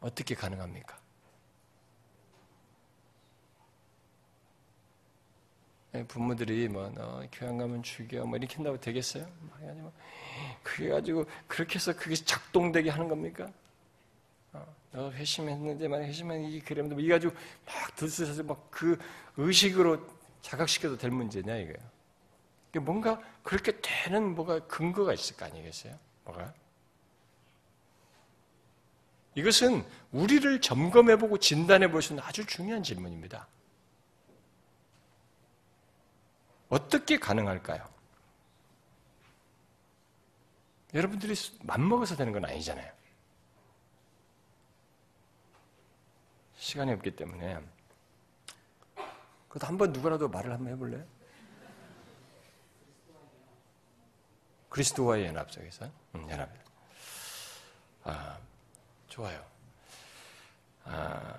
어떻게 가능합니까? 예, 부모들이 뭐, 너 교양 가면 죽여, 뭐, 이렇게 한다고 되겠어요? 아니면, 그래 가지고, 그렇게 해서 그게 작동되게 하는 겁니까? 어, 너 회심했는데만 회심한 이 그러면 이 가지고 막 들쑤셔서 막 그 의식으로 자각시켜도 될 문제냐, 이거예요. 뭔가 그렇게 되는 뭐가 근거가 있을 거 아니겠어요? 뭐가? 이것은 우리를 점검해보고 진단해볼 수 있는 아주 중요한 질문입니다. 어떻게 가능할까요? 여러분들이 맘먹어서 되는 건 아니잖아요. 시간이 없기 때문에 그것도 한번 누구라도 말을 한번 해볼래요? 그리스도와의 연합 속에서 음, 연합. 아, 좋아요. 아,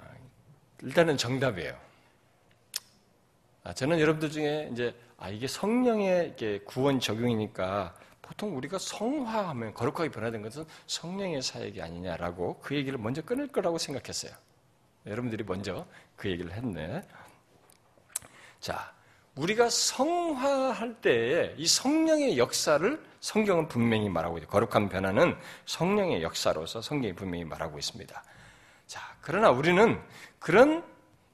일단은 정답이에요. 아, 저는 여러분들 중에 이제 아 이게 성령의 구원 적용이니까 보통 우리가 성화하면 거룩하게 변화된 것은 성령의 사역이 아니냐라고 그 얘기를 먼저 끊을 거라고 생각했어요. 여러분들이 먼저 그 얘기를 했네. 자, 우리가 성화할 때에 이 성령의 역사를 성경은 분명히 말하고 있죠. 거룩한 변화는 성령의 역사로서 성경이 분명히 말하고 있습니다. 자, 그러나 우리는 그런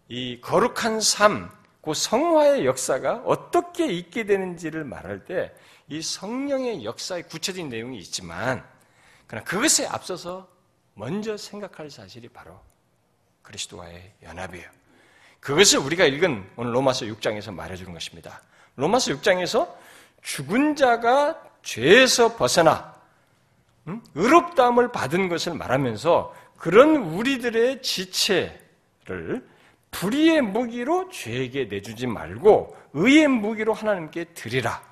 이 거룩한 삶, 그 성화의 역사가 어떻게 있게 되는지를 말할 때 이 성령의 역사의 구체적인 내용이 있지만, 그러나 그것에 앞서서 먼저 생각할 사실이 바로 그리스도와의 연합이에요. 그것을 우리가 읽은 오늘 로마서 6장에서 말해주는 것입니다. 로마서 6장에서 죽은 자가 죄에서 벗어나 음? 의롭다함을 받은 것을 말하면서 그런 우리들의 지체를 불의의 무기로 죄에게 내주지 말고 의의 무기로 하나님께 드리라.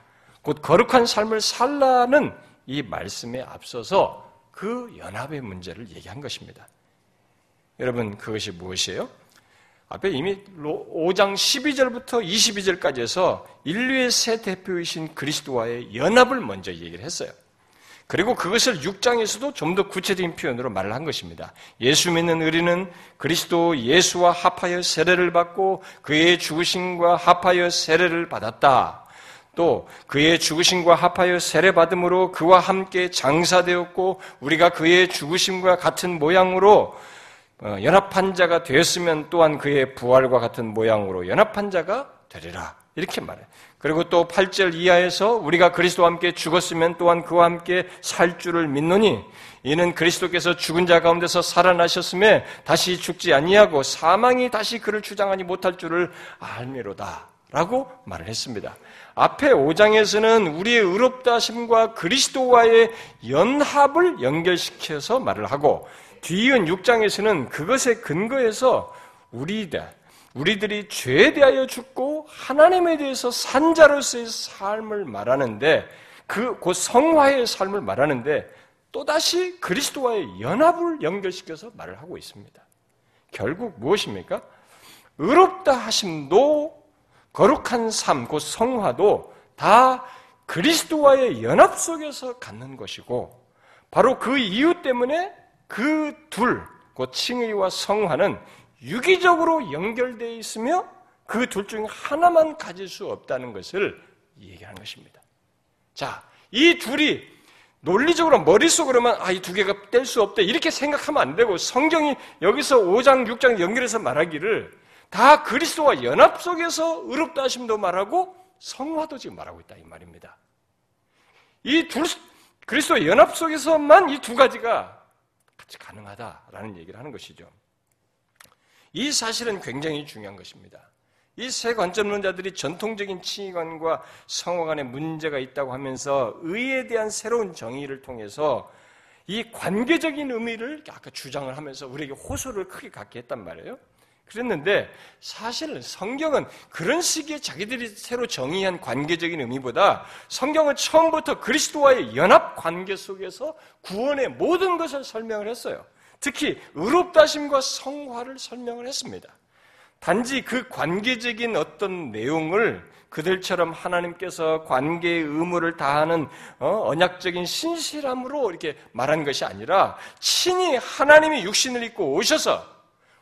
곧 거룩한 삶을 살라는 이 말씀에 앞서서 그 연합의 문제를 얘기한 것입니다. 여러분, 그것이 무엇이에요? 앞에 이미 5장 12절부터 22절까지 해서 인류의 새 대표이신 그리스도와의 연합을 먼저 얘기를 했어요. 그리고 그것을 6장에서도 좀 더 구체적인 표현으로 말을 한 것입니다. 예수 믿는 의리는 그리스도 예수와 합하여 세례를 받고 그의 죽으심과 합하여 세례를 받았다. 또 그의 죽으심과 합하여 세례 받음으로 그와 함께 장사되었고 우리가 그의 죽으심과 같은 모양으로 어, 연합한 자가 되었으면 또한 그의 부활과 같은 모양으로 연합한 자가 되리라. 이렇게 말해. 그리고 또 8절 이하에서 우리가 그리스도와 함께 죽었으면 또한 그와 함께 살 줄을 믿노니 이는 그리스도께서 죽은 자 가운데서 살아나셨음에 다시 죽지 아니하고 사망이 다시 그를 주장하지 못할 줄을 알미로다. 라고 말을 했습니다. 앞에 5장에서는 우리의 의롭다 심과 그리스도와의 연합을 연결시켜서 말을 하고 뒤이은 6장에서는 그것에 근거해서 우리들, 우리들이 죄에 대하여 죽고 하나님에 대해서 산 자로서의 삶을 말하는데 그, 그 성화의 삶을 말하는데 또다시 그리스도와의 연합을 연결시켜서 말을 하고 있습니다. 결국 무엇입니까? 의롭다 하심도 거룩한 삶, 그 성화도 다 그리스도와의 연합 속에서 갖는 것이고 바로 그 이유 때문에 그 둘, 그 칭의와 성화는 유기적으로 연결되어 있으며 그 둘 중 하나만 가질 수 없다는 것을 얘기하는 것입니다. 자, 이 둘이 논리적으로 머릿속으로만 아, 이 두 개가 뗄 수 없다. 이렇게 생각하면 안 되고 성경이 여기서 5장, 6장 연결해서 말하기를 다 그리스도와 연합 속에서 의롭다 하심도 말하고 성화도 지금 말하고 있다 이 말입니다. 이 둘 그리스도 연합 속에서만 이 두 가지가 같이 가능하다라는 얘기를 하는 것이죠. 이 사실은 굉장히 중요한 것입니다. 이 세 관점론자들이 전통적인 칭의관과 성화 간에 문제가 있다고 하면서 의에 대한 새로운 정의를 통해서 이 관계적인 의미를 아까 주장을 하면서 우리에게 호소를 크게 갖게 했단 말이에요. 그랬는데 사실 성경은 그런 식의 자기들이 새로 정의한 관계적인 의미보다 성경은 처음부터 그리스도와의 연합 관계 속에서 구원의 모든 것을 설명을 했어요. 특히 의롭다심과 성화를 설명을 했습니다. 단지 그 관계적인 어떤 내용을 그들처럼 하나님께서 관계의 의무를 다하는 어, 언약적인 신실함으로 이렇게 말한 것이 아니라 친히 하나님이 육신을 입고 오셔서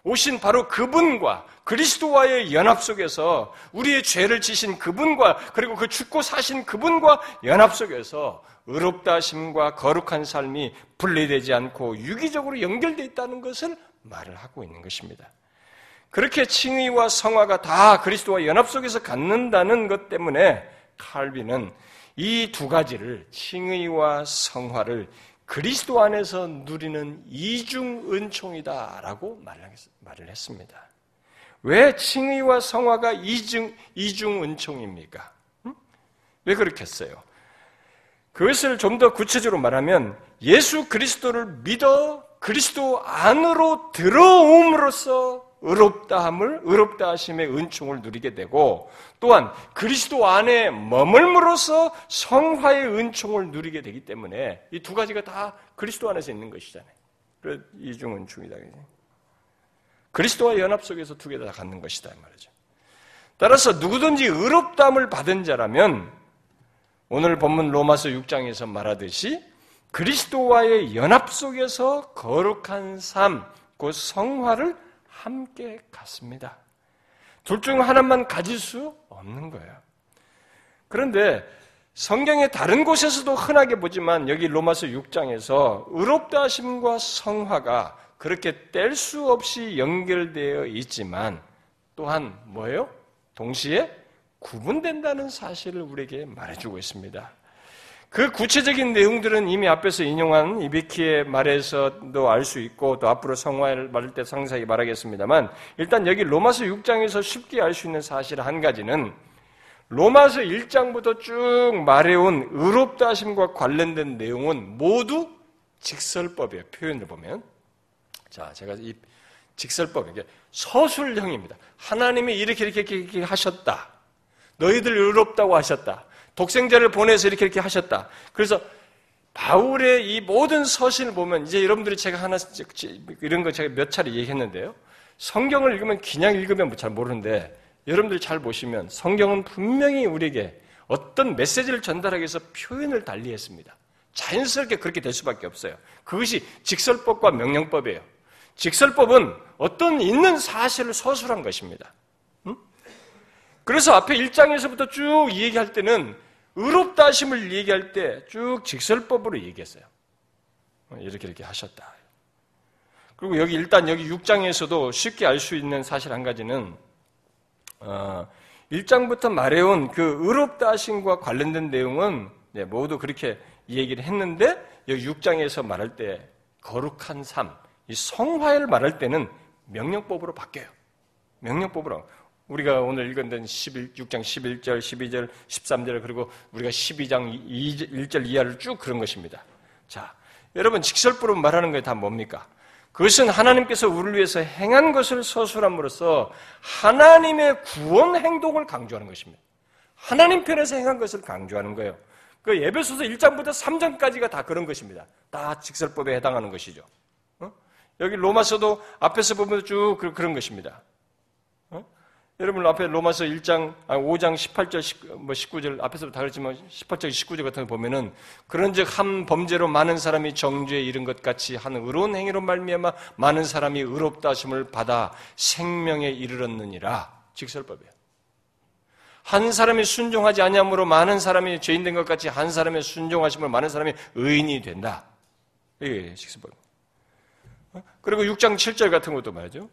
오신 바로 그분과 그리스도와의 연합 속에서 우리의 죄를 지신 그분과 그리고 그 죽고 사신 그분과 연합 속에서 의롭다 하심과 거룩한 삶이 분리되지 않고 유기적으로 연결되어 있다는 것을 말을 하고 있는 것입니다. 그렇게 칭의와 성화가 다 그리스도와 연합 속에서 갖는다는 것 때문에 칼빈은 이 두 가지를 칭의와 성화를 그리스도 안에서 누리는 이중 은총이다라고 말을 했습니다. 왜 칭의와 성화가 이중, 이중 은총입니까? 왜 그렇게 했어요? 그것을 좀 더 구체적으로 말하면 예수 그리스도를 믿어 그리스도 안으로 들어옴으로써 의롭다함을 의롭다 하심의 은총을 누리게 되고 또한 그리스도 안에 머물므로써 성화의 은총을 누리게 되기 때문에 이 두 가지가 다 그리스도 안에서 있는 것이잖아요. 그 이중 은총이다. 그리스도와 연합 속에서 두 개 다 갖는 것이다 말이죠. 따라서 누구든지 의롭다함을 받은 자라면 오늘 본문 로마서 6장에서 말하듯이 그리스도와의 연합 속에서 거룩한 삶, 그 성화를 함께 갖습니다. 둘 중 하나만 가질 수 없는 거예요. 그런데 성경의 다른 곳에서도 흔하게 보지만 여기 로마서 6장에서 의롭다 하심과 성화가 그렇게 뗄 수 없이 연결되어 있지만 또한 뭐예요? 동시에 구분된다는 사실을 우리에게 말해주고 있습니다. 그 구체적인 내용들은 이미 앞에서 인용한 이비키의 말에서도 알 수 있고 또 앞으로 성화를 말할 때 상세하게 말하겠습니다만 일단 여기 로마서 6장에서 쉽게 알 수 있는 사실 한 가지는 로마서 1장부터 쭉 말해온 의롭다 하심과 관련된 내용은 모두 직설법이에요. 표현을 보면. 자, 제가 이 직설법, 이게 서술형입니다. 하나님이 이렇게 이렇게, 이렇게 하셨다. 너희들 의롭다고 하셨다. 독생자를 보내서 이렇게 이렇게 하셨다. 그래서 바울의 이 모든 서신을 보면 이제 여러분들이 제가 하나 이런 거 제가 몇 차례 얘기했는데요. 성경을 읽으면 그냥 읽으면 잘 모르는데 여러분들이 잘 보시면 성경은 분명히 우리에게 어떤 메시지를 전달하기 위해서 표현을 달리했습니다. 자연스럽게 그렇게 될 수밖에 없어요. 그것이 직설법과 명령법이에요. 직설법은 어떤 있는 사실을 서술한 것입니다. 그래서 앞에 1장에서부터 쭉 얘기할 때는 의롭다 하심을 얘기할 때 쭉 직설법으로 얘기했어요. 어, 이렇게 이렇게 하셨다. 그리고 여기 일단 여기 6장에서도 쉽게 알 수 있는 사실 한 가지는 어, 1장부터 말해온 그 의롭다 하심과 관련된 내용은 네, 모두 그렇게 얘기를 했는데 여기 6장에서 말할 때 거룩한 삶, 이 성화를 말할 때는 명령법으로 바뀌어요. 명령법으로. 우리가 오늘 읽은 11, 6장 11절, 12절, 13절, 그리고 우리가 12장 1절 이하를 쭉 그런 것입니다. 자, 여러분, 직설부로 말하는 게 다 뭡니까? 그것은 하나님께서 우리를 위해서 행한 것을 서술함으로써 하나님의 구원 행동을 강조하는 것입니다. 하나님 편에서 행한 것을 강조하는 거예요. 그 예배소서 1장부터 3장까지가 다 그런 것입니다. 다 직설법에 해당하는 것이죠. 어? 여기 로마서도 앞에서 보면 쭉 그런 것입니다. 여러분 앞에 로마서 1장, 5장 18절, 19절, 앞에서도 다 그랬지만 18절, 19절 같은 거 보면은 그런 즉 한 범죄로 많은 사람이 정죄에 이른 것 같이 한 의로운 행위로 말미암아 많은 사람이 의롭다 하심을 받아 생명에 이르렀느니라. 직설법이에요. 한 사람이 순종하지 아니함으로 많은 사람이 죄인 된 것 같이 한 사람의 순종하심으로 많은 사람이 의인이 된다. 이게 식스법. 어? 그리고 6장 7절 같은 것도 말이죠.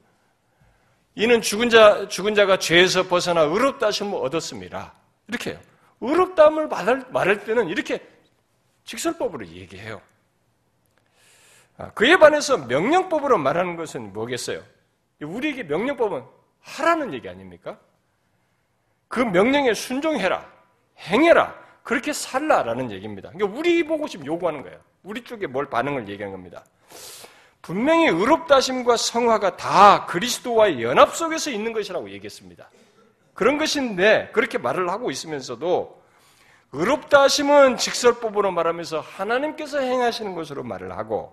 이는 죽은 자 죽은 자가 죄에서 벗어나 의롭다 하심을 얻었습니다. 이렇게 해요. 의롭다함을 말할, 말할 때는 이렇게 직설법으로 얘기해요. 아, 그에 반해서 명령법으로 말하는 것은 뭐겠어요? 우리에게 명령법은 하라는 얘기 아닙니까? 그 명령에 순종해라, 행해라, 그렇게 살라라는 얘기입니다. 그러니까 우리 보고 지금 요구하는 거예요. 우리 쪽에 뭘 반응을 얘기하는 겁니다. 분명히 의롭다심과 성화가 다 그리스도와의 연합 속에서 있는 것이라고 얘기했습니다. 그런 것인데 그렇게 말을 하고 있으면서도 의롭다 하심은 직설법으로 말하면서 하나님께서 행하시는 것으로 말을 하고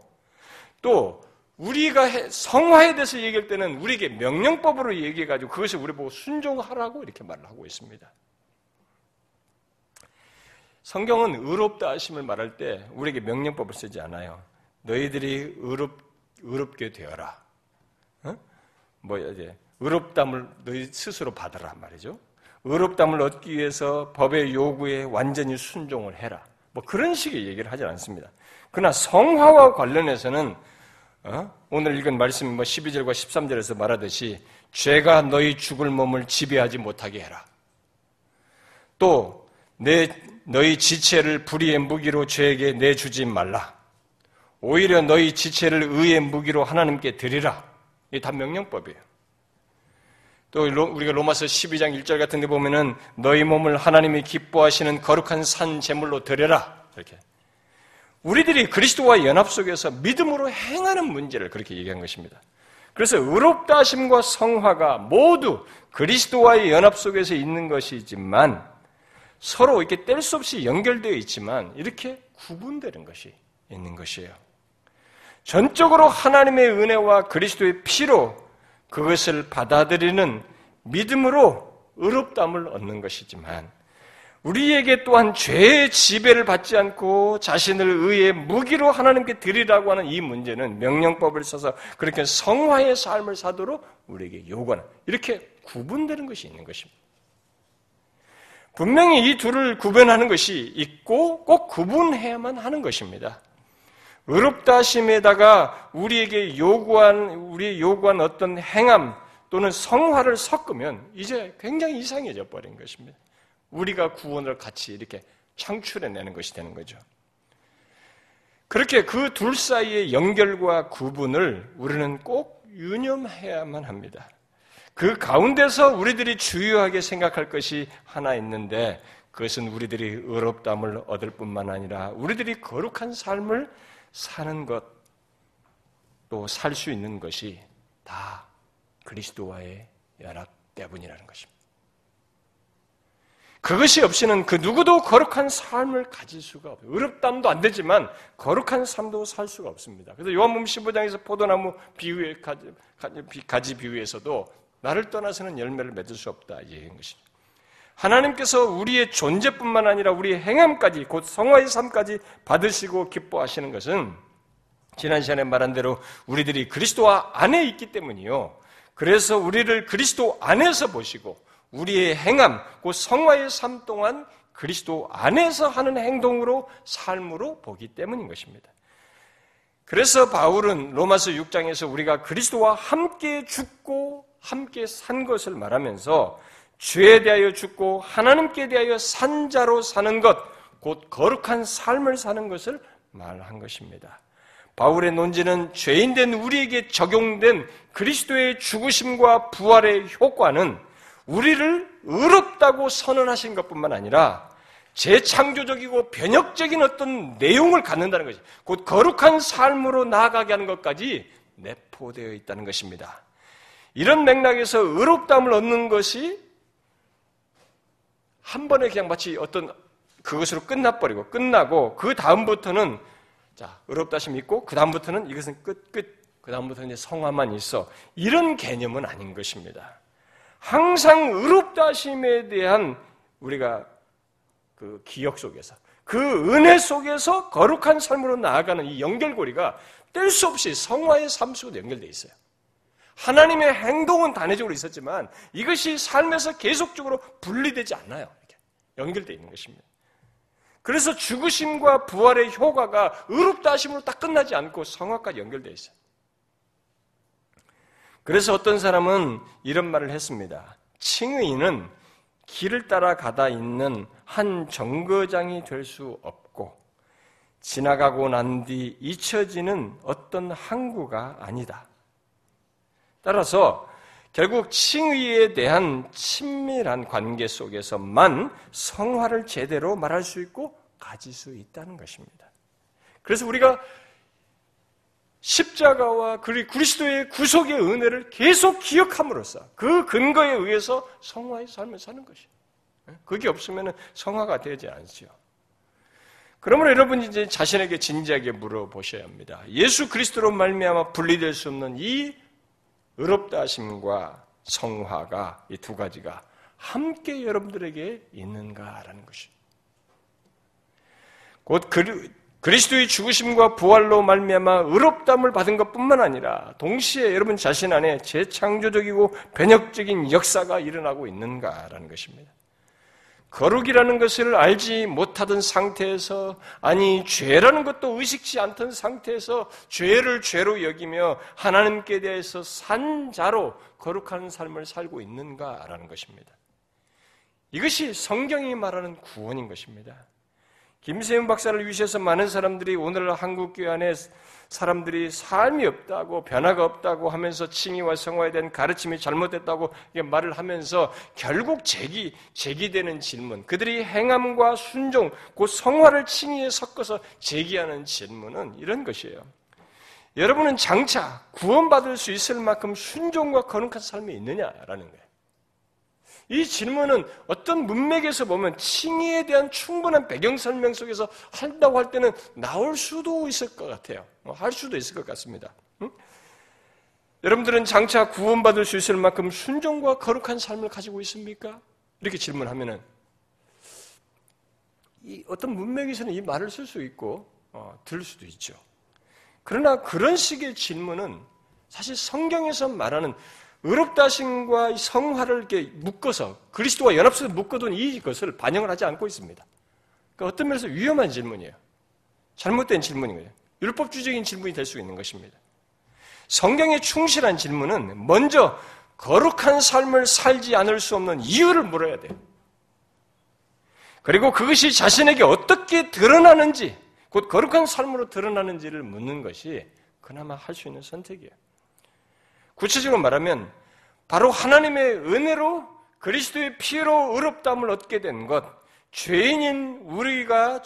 또 우리가 성화에 대해서 얘기할 때는 우리에게 명령법으로 얘기해가지고 그것을 우리 보고 순종하라고 이렇게 말을 하고 있습니다. 성경은 의롭다 하심을 말할 때 우리에게 명령법을 쓰지 않아요. 너희들이 의롭, 의롭게 되어라. 어? 뭐 이제 의롭담을 너희 스스로 받으라 말이죠. 의롭담을 얻기 위해서 법의 요구에 완전히 순종을 해라. 뭐 그런 식의 얘기를 하지 않습니다. 그러나 성화와 관련해서는 어? 오늘 읽은 말씀 뭐 12절과 13절에서 말하듯이 죄가 너희 죽을 몸을 지배하지 못하게 해라. 또 내 너희 지체를 불의의 무기로 죄에게 내주지 말라. 오히려 너희 지체를 의의 무기로 하나님께 드리라. 이게 다 명령법이에요. 또 우리가 로마서 12장 1절 같은 데 보면은 너희 몸을 하나님이 기뻐하시는 거룩한 산 제물로 드려라. 이렇게. 우리들이 그리스도와 연합 속에서 믿음으로 행하는 문제를 그렇게 얘기한 것입니다. 그래서 의롭다 하심과 성화가 모두 그리스도와의 연합 속에서 있는 것이지만 서로 이렇게 뗄 수 없이 연결되어 있지만 이렇게 구분되는 것이 있는 것이에요. 전적으로 하나님의 은혜와 그리스도의 피로 그것을 받아들이는 믿음으로 의롭담을 얻는 것이지만 우리에게 또한 죄의 지배를 받지 않고 자신을 의의 무기로 하나님께 드리라고 하는 이 문제는 명령법을 써서 그렇게 성화의 삶을 사도록 우리에게 요구하는 이렇게 구분되는 것이 있는 것입니다. 분명히 이 둘을 구분하는 것이 있고 꼭 구분해야만 하는 것입니다. 의롭다 심에다가 우리에게 요구한 우리 요구한 어떤 행함 또는 성화를 섞으면 이제 굉장히 이상해져 버린 것입니다. 우리가 구원을 같이 이렇게 창출해 내는 것이 되는 거죠. 그렇게 그 둘 사이의 연결과 구분을 우리는 꼭 유념해야만 합니다. 그 가운데서 우리들이 주요하게 생각할 것이 하나 있는데 그것은 우리들이 의롭담을 얻을 뿐만 아니라 우리들이 거룩한 삶을 사는 것, 또 살 수 있는 것이 다 그리스도와의 연합 때문이라는 것입니다. 그것이 없이는 그 누구도 거룩한 삶을 가질 수가 없어요. 의롭담도 안 되지만 거룩한 삶도 살 수가 없습니다. 그래서 요한복음 15장에서 포도나무 비유에 가지, 가지 비유에서도 나를 떠나서는 열매를 맺을 수 없다 얘기한 것입니다. 하나님께서 우리의 존재뿐만 아니라 우리의 행함까지 곧 성화의 삶까지 받으시고 기뻐하시는 것은 지난 시간에 말한 대로 우리들이 그리스도 안에 있기 때문이요. 그래서 우리를 그리스도 안에서 보시고 우리의 행함, 그 성화의 삶 동안 그리스도 안에서 하는 행동으로 삶으로 보기 때문인 것입니다. 그래서 바울은 로마서 6장에서 우리가 그리스도와 함께 죽고 함께 산 것을 말하면서 죄에 대하여 죽고 하나님께 대하여 산 자로 사는 것, 곧 거룩한 삶을 사는 것을 말한 것입니다. 바울의 논지는 죄인된 우리에게 적용된 그리스도의 죽으심과 부활의 효과는 우리를 의롭다고 선언하신 것뿐만 아니라 재창조적이고 변혁적인 어떤 내용을 갖는다는 것이 곧 거룩한 삶으로 나아가게 하는 것까지 내포되어 있다는 것입니다. 이런 맥락에서 의롭담을 얻는 것이 한 번에 그냥 마치 어떤 그것으로 끝나버리고 끝나고 그 다음부터는 자 의롭다심 있고 그 다음부터는 이것은 끝 끝. 그 다음부터는 이제 성화만 있어 이런 개념은 아닌 것입니다. 항상 의롭다심에 대한 우리가 그 기억 속에서 그 은혜 속에서 거룩한 삶으로 나아가는 이 연결고리가 뗄 수 없이 성화의 삶 속으로 연결되어 있어요. 하나님의 행동은 단회적으로 있었지만 이것이 삶에서 계속적으로 분리되지 않아요. 이렇게 연결되어 있는 것입니다. 그래서 죽으심과 부활의 효과가 의롭다 하심으로 딱 끝나지 않고 성화까지 연결되어 있어요. 그래서 어떤 사람은 이런 말을 했습니다. 칭의는 길을 따라 가다 있는 한 정거장이 될 수 없고 지나가고 난 뒤 잊혀지는 어떤 항구가 아니다. 따라서 결국 칭의에 대한 친밀한 관계 속에서만 성화를 제대로 말할 수 있고 가질 수 있다는 것입니다. 그래서 우리가 십자가와 그리스도의 구속의 은혜를 계속 기억함으로써 그 근거에 의해서 성화의 삶을 사는 것이에요. 그게 없으면 성화가 되지 않지요. 그러므로 여러분이 이제 자신에게 진지하게 물어보셔야 합니다. 예수 그리스도로 말미암아 분리될 수 없는 이 의롭다 하심과 성화가 이 두 가지가 함께 여러분들에게 있는가라는 것이. 곧 그리스도의 죽으심과 부활로 말미암아 의롭담을 받은 것뿐만 아니라 동시에 여러분 자신 안에 재창조적이고 변혁적인 역사가 일어나고 있는가라는 것입니다. 거룩이라는 것을 알지 못하던 상태에서 아니 죄라는 것도 의식치 않던 상태에서 죄를 죄로 여기며 하나님께 대해서 산 자로 거룩한 삶을 살고 있는가라는 것입니다. 이것이 성경이 말하는 구원인 것입니다. 김세윤 박사를 위시해서 많은 사람들이 오늘 한국 교회 안에 사람들이 삶이 없다고 변화가 없다고 하면서 칭의와 성화에 대한 가르침이 잘못됐다고 말을 하면서 결국 제기 제기되는 질문, 그들이 행함과 순종, 그 성화를 칭의에 섞어서 제기하는 질문은 이런 것이에요. 여러분은 장차 구원받을 수 있을 만큼 순종과 거룩한 삶이 있느냐라는 거예요. 이 질문은 어떤 문맥에서 보면 칭의에 대한 충분한 배경 설명 속에서 한다고 할 때는 나올 수도 있을 것 같아요. 뭐할 수도 있을 것 같습니다. 응? 여러분들은 장차 구원받을 수 있을 만큼 순종과 거룩한 삶을 가지고 있습니까? 이렇게 질문하면은 이 어떤 문맥에서는 이 말을 쓸 수 있고 어, 들을 수도 있죠. 그러나 그런 식의 질문은 사실 성경에서 말하는 의롭다 하심과 성화를 이렇게 묶어서 그리스도와 연합해서 묶어둔 이것을 반영을 하지 않고 있습니다. 그러니까 어떤 면에서 위험한 질문이에요. 잘못된 질문인 거예요. 율법주의적인 질문이 될 수 있는 것입니다. 성경에 충실한 질문은 먼저 거룩한 삶을 살지 않을 수 없는 이유를 물어야 돼요. 그리고 그것이 자신에게 어떻게 드러나는지, 곧 거룩한 삶으로 드러나는지를 묻는 것이 그나마 할 수 있는 선택이에요. 구체적으로 말하면 바로 하나님의 은혜로 그리스도의 피로 의롭담을 얻게 된 것, 죄인인 우리가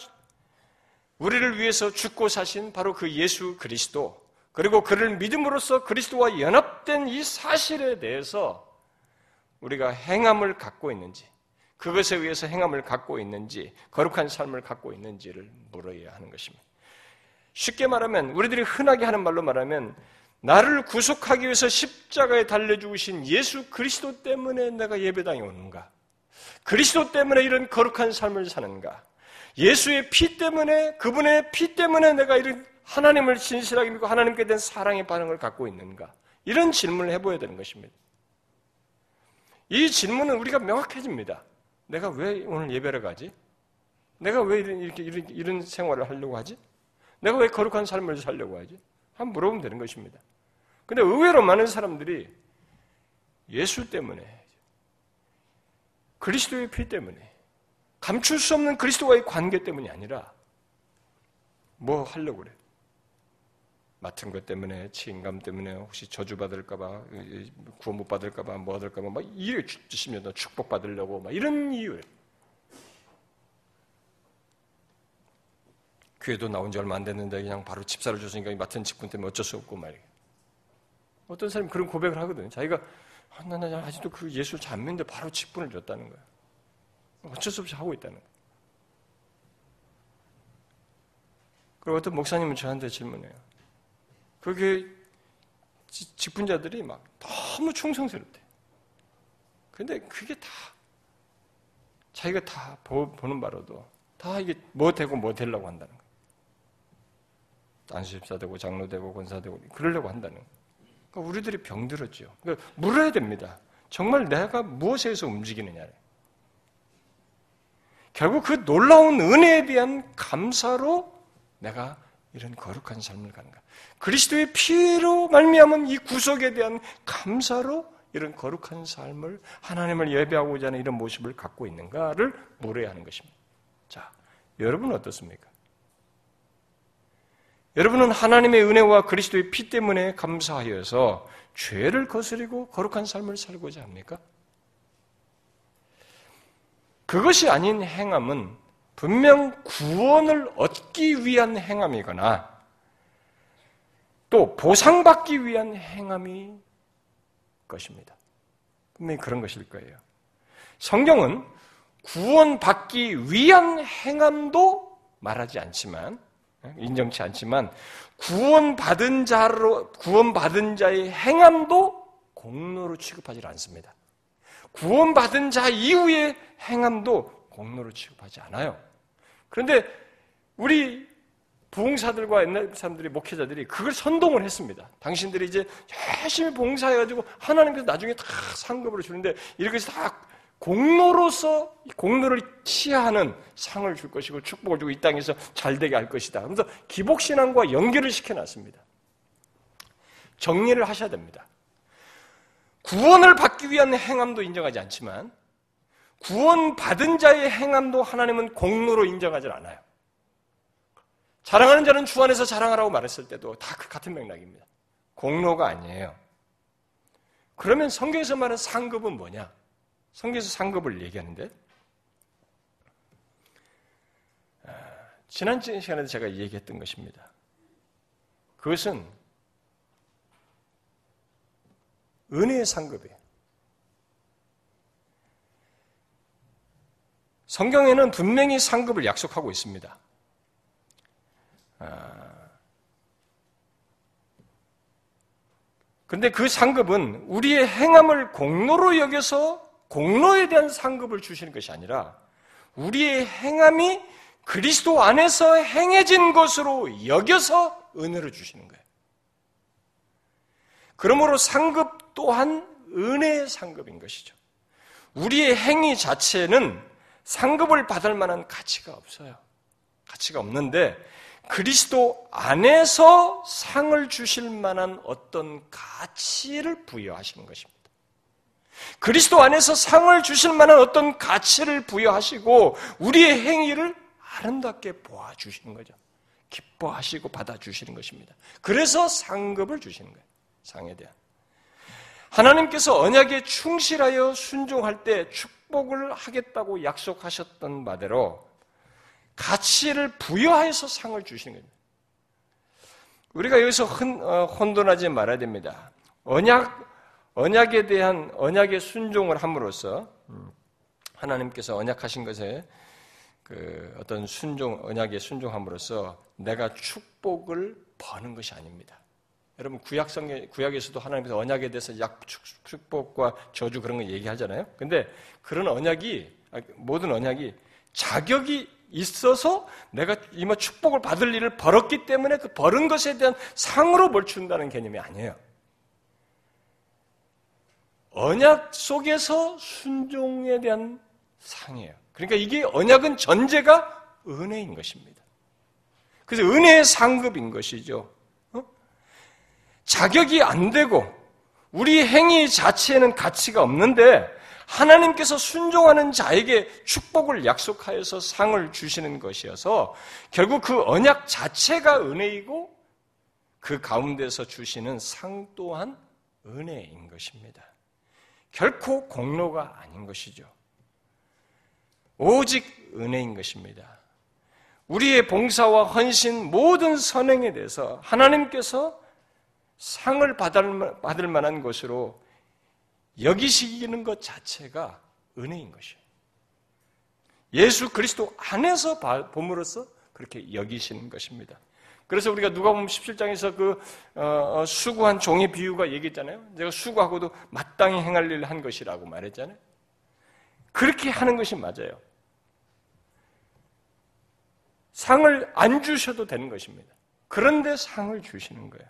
우리를 위해서 죽고 사신 바로 그 예수 그리스도, 그리고 그를 믿음으로써 그리스도와 연합된 이 사실에 대해서 우리가 행함을 갖고 있는지, 그것에 의해서 행함을 갖고 있는지, 거룩한 삶을 갖고 있는지를 물어야 하는 것입니다. 쉽게 말하면, 우리들이 흔하게 하는 말로 말하면, 나를 구속하기 위해서 십자가에 달려 죽으신 예수 그리스도 때문에 내가 예배당에 오는가? 그리스도 때문에 이런 거룩한 삶을 사는가? 예수의 피 때문에 그분의 피 때문에 내가 이런 하나님을 진실하게 믿고 하나님께 대한 사랑의 반응을 갖고 있는가? 이런 질문을 해보야 되는 것입니다. 이 질문은 우리가 명확해집니다. 내가 왜 오늘 예배를 가지? 내가 왜 이렇게 이런, 이런 생활을 하려고 하지? 내가 왜 거룩한 삶을 살려고 하지? 한번 물어보면 되는 것입니다. 근데 의외로 많은 사람들이 예수 때문에, 그리스도의 피 때문에, 감출 수 없는 그리스도와의 관계 때문이 아니라, 뭐 하려고 그래? 맡은 것 때문에, 치인감 때문에, 혹시 저주받을까봐, 구원 못 받을까봐, 뭐 받을까봐, 막 이래 주시면 축복받으려고, 막 이런 이유예요. 교회도 나온 지 얼마 안 됐는데 그냥 바로 집사를 줬으니까 맡은 직분 때문에 어쩔 수 없고 말이에요. 어떤 사람이 그런 고백을 하거든요. 자기가 아, 나, 나 아직도 그 예수를 잘 믿는데 바로 직분을 줬다는 거예요. 어쩔 수 없이 하고 있다는 거예요. 그리고 어떤 목사님은 저한테 질문해요. 그게 직분자들이 막 너무 충성스럽대. 근데 그게 다 자기가 다 보는 바로도 다 이게 뭐 되고 뭐 되려고 한다는 거예요. 안수집사 되고 장로 되고 권사 되고 그러려고 한다는 거예요. 그러니까 우리들이 병들었죠. 그러니까 물어야 됩니다. 정말 내가 무엇에서 움직이느냐. 결국 그 놀라운 은혜에 대한 감사로 내가 이런 거룩한 삶을 가는 거야. 그리스도의 피로 말미암은 이 구속에 대한 감사로 이런 거룩한 삶을 하나님을 예배하고자 하는 이런 모습을 갖고 있는가를 물어야 하는 것입니다. 자, 여러분은 어떻습니까? 여러분은 하나님의 은혜와 그리스도의 피 때문에 감사하여서 죄를 거스리고 거룩한 삶을 살고자 합니까? 그것이 아닌 행함은 분명 구원을 얻기 위한 행함이거나 또 보상받기 위한 행함이 것입니다. 분명히 그런 것일 거예요. 성경은 구원받기 위한 행함도 말하지 않지만 인정치 않지만 구원받은 자로 구원받은 자의 행함도 공로로 취급하지 않습니다. 구원받은 자 이후의 행함도 공로로 취급하지 않아요. 그런데 우리 부흥사들과 옛날 사람들이 목회자들이 그걸 선동을 했습니다. 당신들이 이제 열심히 봉사해가지고 하나님께서 나중에 다 상급으로 주는데 이렇게 해서 다 공로로서 공로를 취하는 상을 줄 것이고 축복을 주고 이 땅에서 잘 되게 할 것이다. 그래서 기복신앙과 연결을 시켜놨습니다. 정리를 하셔야 됩니다. 구원을 받기 위한 행함도 인정하지 않지만 구원받은 자의 행함도 하나님은 공로로 인정하지 않아요. 자랑하는 자는 주 안에서 자랑하라고 말했을 때도 다 그 같은 맥락입니다. 공로가 아니에요. 그러면 성경에서 말하는 상급은 뭐냐? 성경에서 상급을 얘기하는데 아, 지난 시간에도 제가 얘기했던 것입니다. 그것은 은혜의 상급이에요. 성경에는 분명히 상급을 약속하고 있습니다. 그런데 아, 그 상급은 우리의 행함을 공로로 여겨서 공로에 대한 상급을 주시는 것이 아니라 우리의 행함이 그리스도 안에서 행해진 것으로 여겨서 은혜를 주시는 거예요. 그러므로 상급 또한 은혜의 상급인 것이죠. 우리의 행위 자체는 상급을 받을 만한 가치가 없어요. 가치가 없는데 그리스도 안에서 상을 주실 만한 어떤 가치를 부여하시는 것입니다. 그리스도 안에서 상을 주실 만한 어떤 가치를 부여하시고 우리의 행위를 아름답게 보아주시는 거죠. 기뻐하시고 받아주시는 것입니다. 그래서 상급을 주시는 거예요. 상에 대한. 하나님께서 언약에 충실하여 순종할 때 축복을 하겠다고 약속하셨던 바대로 가치를 부여해서 상을 주시는 겁니다. 우리가 여기서 흔, 어, 혼돈하지 말아야 됩니다. 언약, 언약에 대한 언약의 순종을 함으로써 음, 하나님께서 언약하신 것에 그 어떤 순종, 언약에 순종함으로써 내가 축복을 버는 것이 아닙니다. 여러분 구약성 구약에서도 하나님께서 언약에 대해서 약 축복과 저주 그런 거 얘기하잖아요. 근데 그런 언약이 모든 언약이 자격이 있어서 내가 이마 축복을 받을 일을 벌었기 때문에 그 벌은 것에 대한 상으로 뭘 준다는 개념이 아니에요. 언약 속에서 순종에 대한 상이에요. 그러니까 이게 언약은 전제가 은혜인 것입니다. 그래서 은혜의 상급인 것이죠. 어? 자격이 안 되고 우리 행위 자체에는 가치가 없는데 하나님께서 순종하는 자에게 축복을 약속하여서 상을 주시는 것이어서 결국 그 언약 자체가 은혜이고 그 가운데서 주시는 상 또한 은혜인 것입니다. 결코 공로가 아닌 것이죠. 오직 은혜인 것입니다. 우리의 봉사와 헌신 모든 선행에 대해서 하나님께서 상을 받을 만한 것으로 여기시기는 것 자체가 은혜인 것이에요. 예수 그리스도 안에서 봄으로써 그렇게 여기시는 것입니다. 그래서 우리가 누가 보면 17장에서 그 어, 어, 수고한 종의 비유가 얘기했잖아요. 내가 수고하고도 마땅히 행할 일을 한 것이라고 말했잖아요. 그렇게 하는 것이 맞아요. 상을 안 주셔도 되는 것입니다. 그런데 상을 주시는 거예요.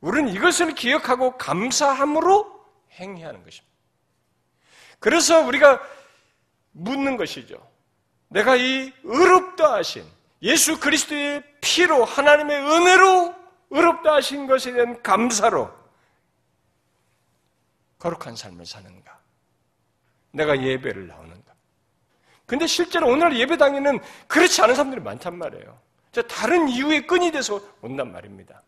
우리는 이것을 기억하고 감사함으로 행해야 하는 것입니다. 그래서 우리가 묻는 것이죠. 내가 이 의롭다 하신 예수 그리스도의 피로 하나님의 은혜로 의롭다 하신 것에 대한 감사로 거룩한 삶을 사는가? 내가 예배를 나오는가? 근데 실제로 오늘 예배당에는 그렇지 않은 사람들이 많단 말이에요. 다른 이유의 끈이 돼서 온단 말입니다.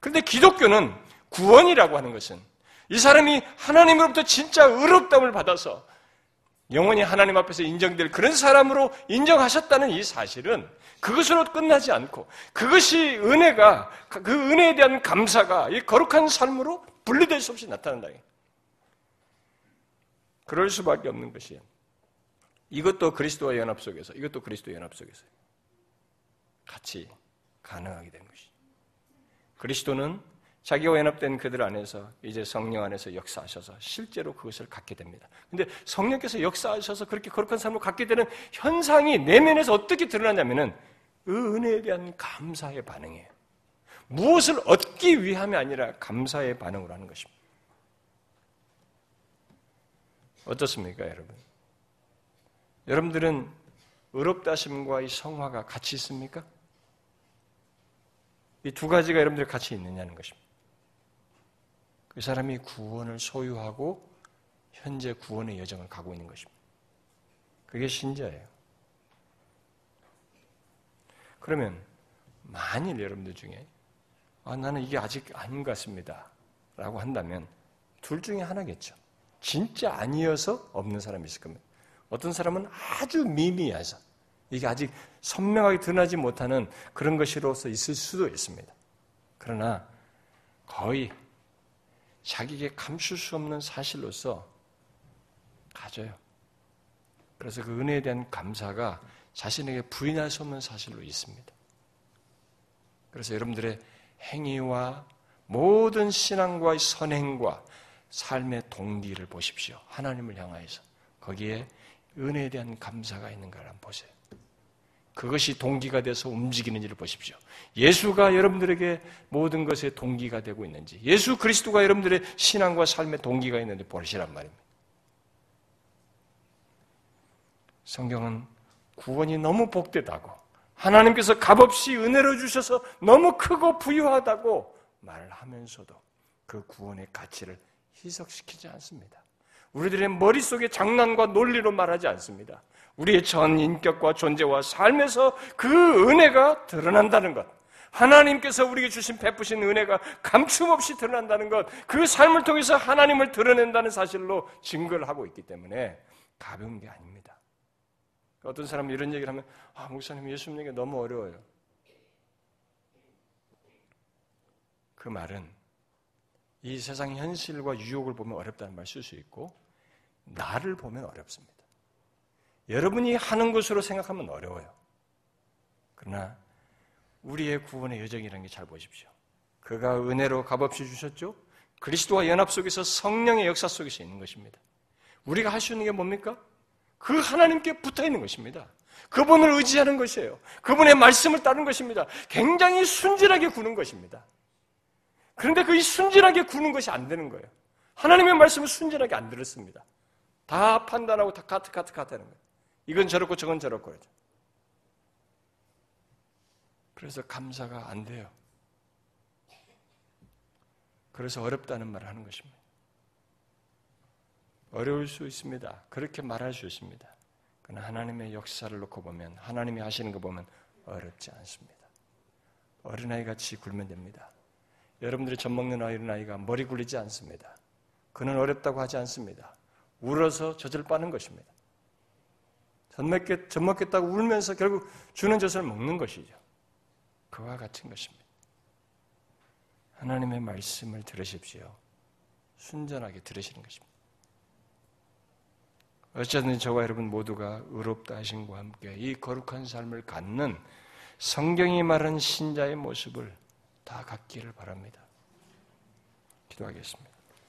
그런데 기독교는 구원이라고 하는 것은 이 사람이 하나님으로부터 진짜 의롭다움을 받아서 영원히 하나님 앞에서 인정될 그런 사람으로 인정하셨다는 이 사실은 그것으로 끝나지 않고 그것이 은혜가 그 은혜에 대한 감사가 이 거룩한 삶으로 분리될 수 없이 나타난다. 그럴 수밖에 없는 것이에요. 이것도 그리스도와 연합 속에서 이것도 그리스도 연합 속에서 같이 가능하게 된 것이죠. 그리스도는 자기와 연합된 그들 안에서 이제 성령 안에서 역사하셔서 실제로 그것을 갖게 됩니다. 근데 성령께서 역사하셔서 그렇게 거룩한 삶을 갖게 되는 현상이 내면에서 어떻게 드러나냐면은 그 은혜에 대한 감사의 반응이에요. 무엇을 얻기 위함이 아니라 감사의 반응으로 하는 것입니다. 어떻습니까, 여러분? 여러분들은 의롭다심과 이 성화가 같이 있습니까? 이 두 가지가 여러분들 같이 있느냐는 것입니다. 그 사람이 구원을 소유하고 현재 구원의 여정을 가고 있는 것입니다. 그게 신자예요. 그러면 만일 여러분들 중에 아, 나는 이게 아직 아닌 것 같습니다. 라고 한다면 둘 중에 하나겠죠. 진짜 아니어서 없는 사람이 있을 겁니다. 어떤 사람은 아주 미미해서 이게 아직 선명하게 드러나지 못하는 그런 것이로서 있을 수도 있습니다. 그러나 거의 자기에게 감출 수 없는 사실로서 가져요. 그래서 그 은혜에 대한 감사가 자신에게 부인할 수 없는 사실로 있습니다. 그래서 여러분들의 행위와 모든 신앙과의 선행과 삶의 동기를 보십시오. 하나님을 향하여서. 거기에 은혜에 대한 감사가 있는가를 한번 보세요. 그것이 동기가 돼서 움직이는지를 보십시오. 예수가 여러분들에게 모든 것의 동기가 되고 있는지, 예수 그리스도가 여러분들의 신앙과 삶의 동기가 있는지 보시란 말입니다. 성경은 구원이 너무 복되다고, 하나님께서 값없이 은혜로 주셔서 너무 크고 부유하다고 말을 하면서도 그 구원의 가치를 희석시키지 않습니다. 우리들의 머릿속에 장난과 논리로 말하지 않습니다. 우리의 전 인격과 존재와 삶에서 그 은혜가 드러난다는 것. 하나님께서 우리에게 주신 베푸신 은혜가 감춤 없이 드러난다는 것. 그 삶을 통해서 하나님을 드러낸다는 사실로 증거를 하고 있기 때문에 가벼운 게 아닙니다. 어떤 사람은 이런 얘기를 하면, 아, 목사님 예수님 얘기 너무 어려워요. 그 말은 이 세상 현실과 유혹을 보면 어렵다는 말 쓸 수 있고, 나를 보면 어렵습니다. 여러분이 하는 것으로 생각하면 어려워요. 그러나 우리의 구원의 여정이라는 게 잘 보십시오. 그가 은혜로 값없이 주셨죠? 그리스도와 연합 속에서 성령의 역사 속에서 있는 것입니다. 우리가 할 수 있는 게 뭡니까? 그 하나님께 붙어 있는 것입니다. 그분을 의지하는 것이에요. 그분의 말씀을 따르는 것입니다. 굉장히 순진하게 구는 것입니다. 그런데 그 순진하게 구는 것이 안 되는 거예요. 하나님의 말씀을 순진하게 안 들었습니다. 다 판단하고 다 카트 카트 카트 하는 거예요. 이건 저렇고 저건 저렇고. 그래서 감사가 안 돼요. 그래서 어렵다는 말을 하는 것입니다. 어려울 수 있습니다. 그렇게 말할 수 있습니다. 그러나 하나님의 역사를 놓고 보면, 하나님이 하시는 거 보면 어렵지 않습니다. 어린아이 같이 굴면 됩니다. 여러분들이 젖 먹는 어린아이가 머리 굴리지 않습니다. 그는 어렵다고 하지 않습니다. 울어서 젖을 빠는 것입니다. 젖, 먹겠, 젖 먹겠다고 울면서 결국 주는 젖을 먹는 것이죠. 그와 같은 것입니다. 하나님의 말씀을 들으십시오. 순전하게 들으시는 것입니다. 어쨌든 저와 여러분 모두가 의롭다 하신과 함께 이 거룩한 삶을 갖는 성경이 말한 신자의 모습을 다 갖기를 바랍니다. 기도하겠습니다.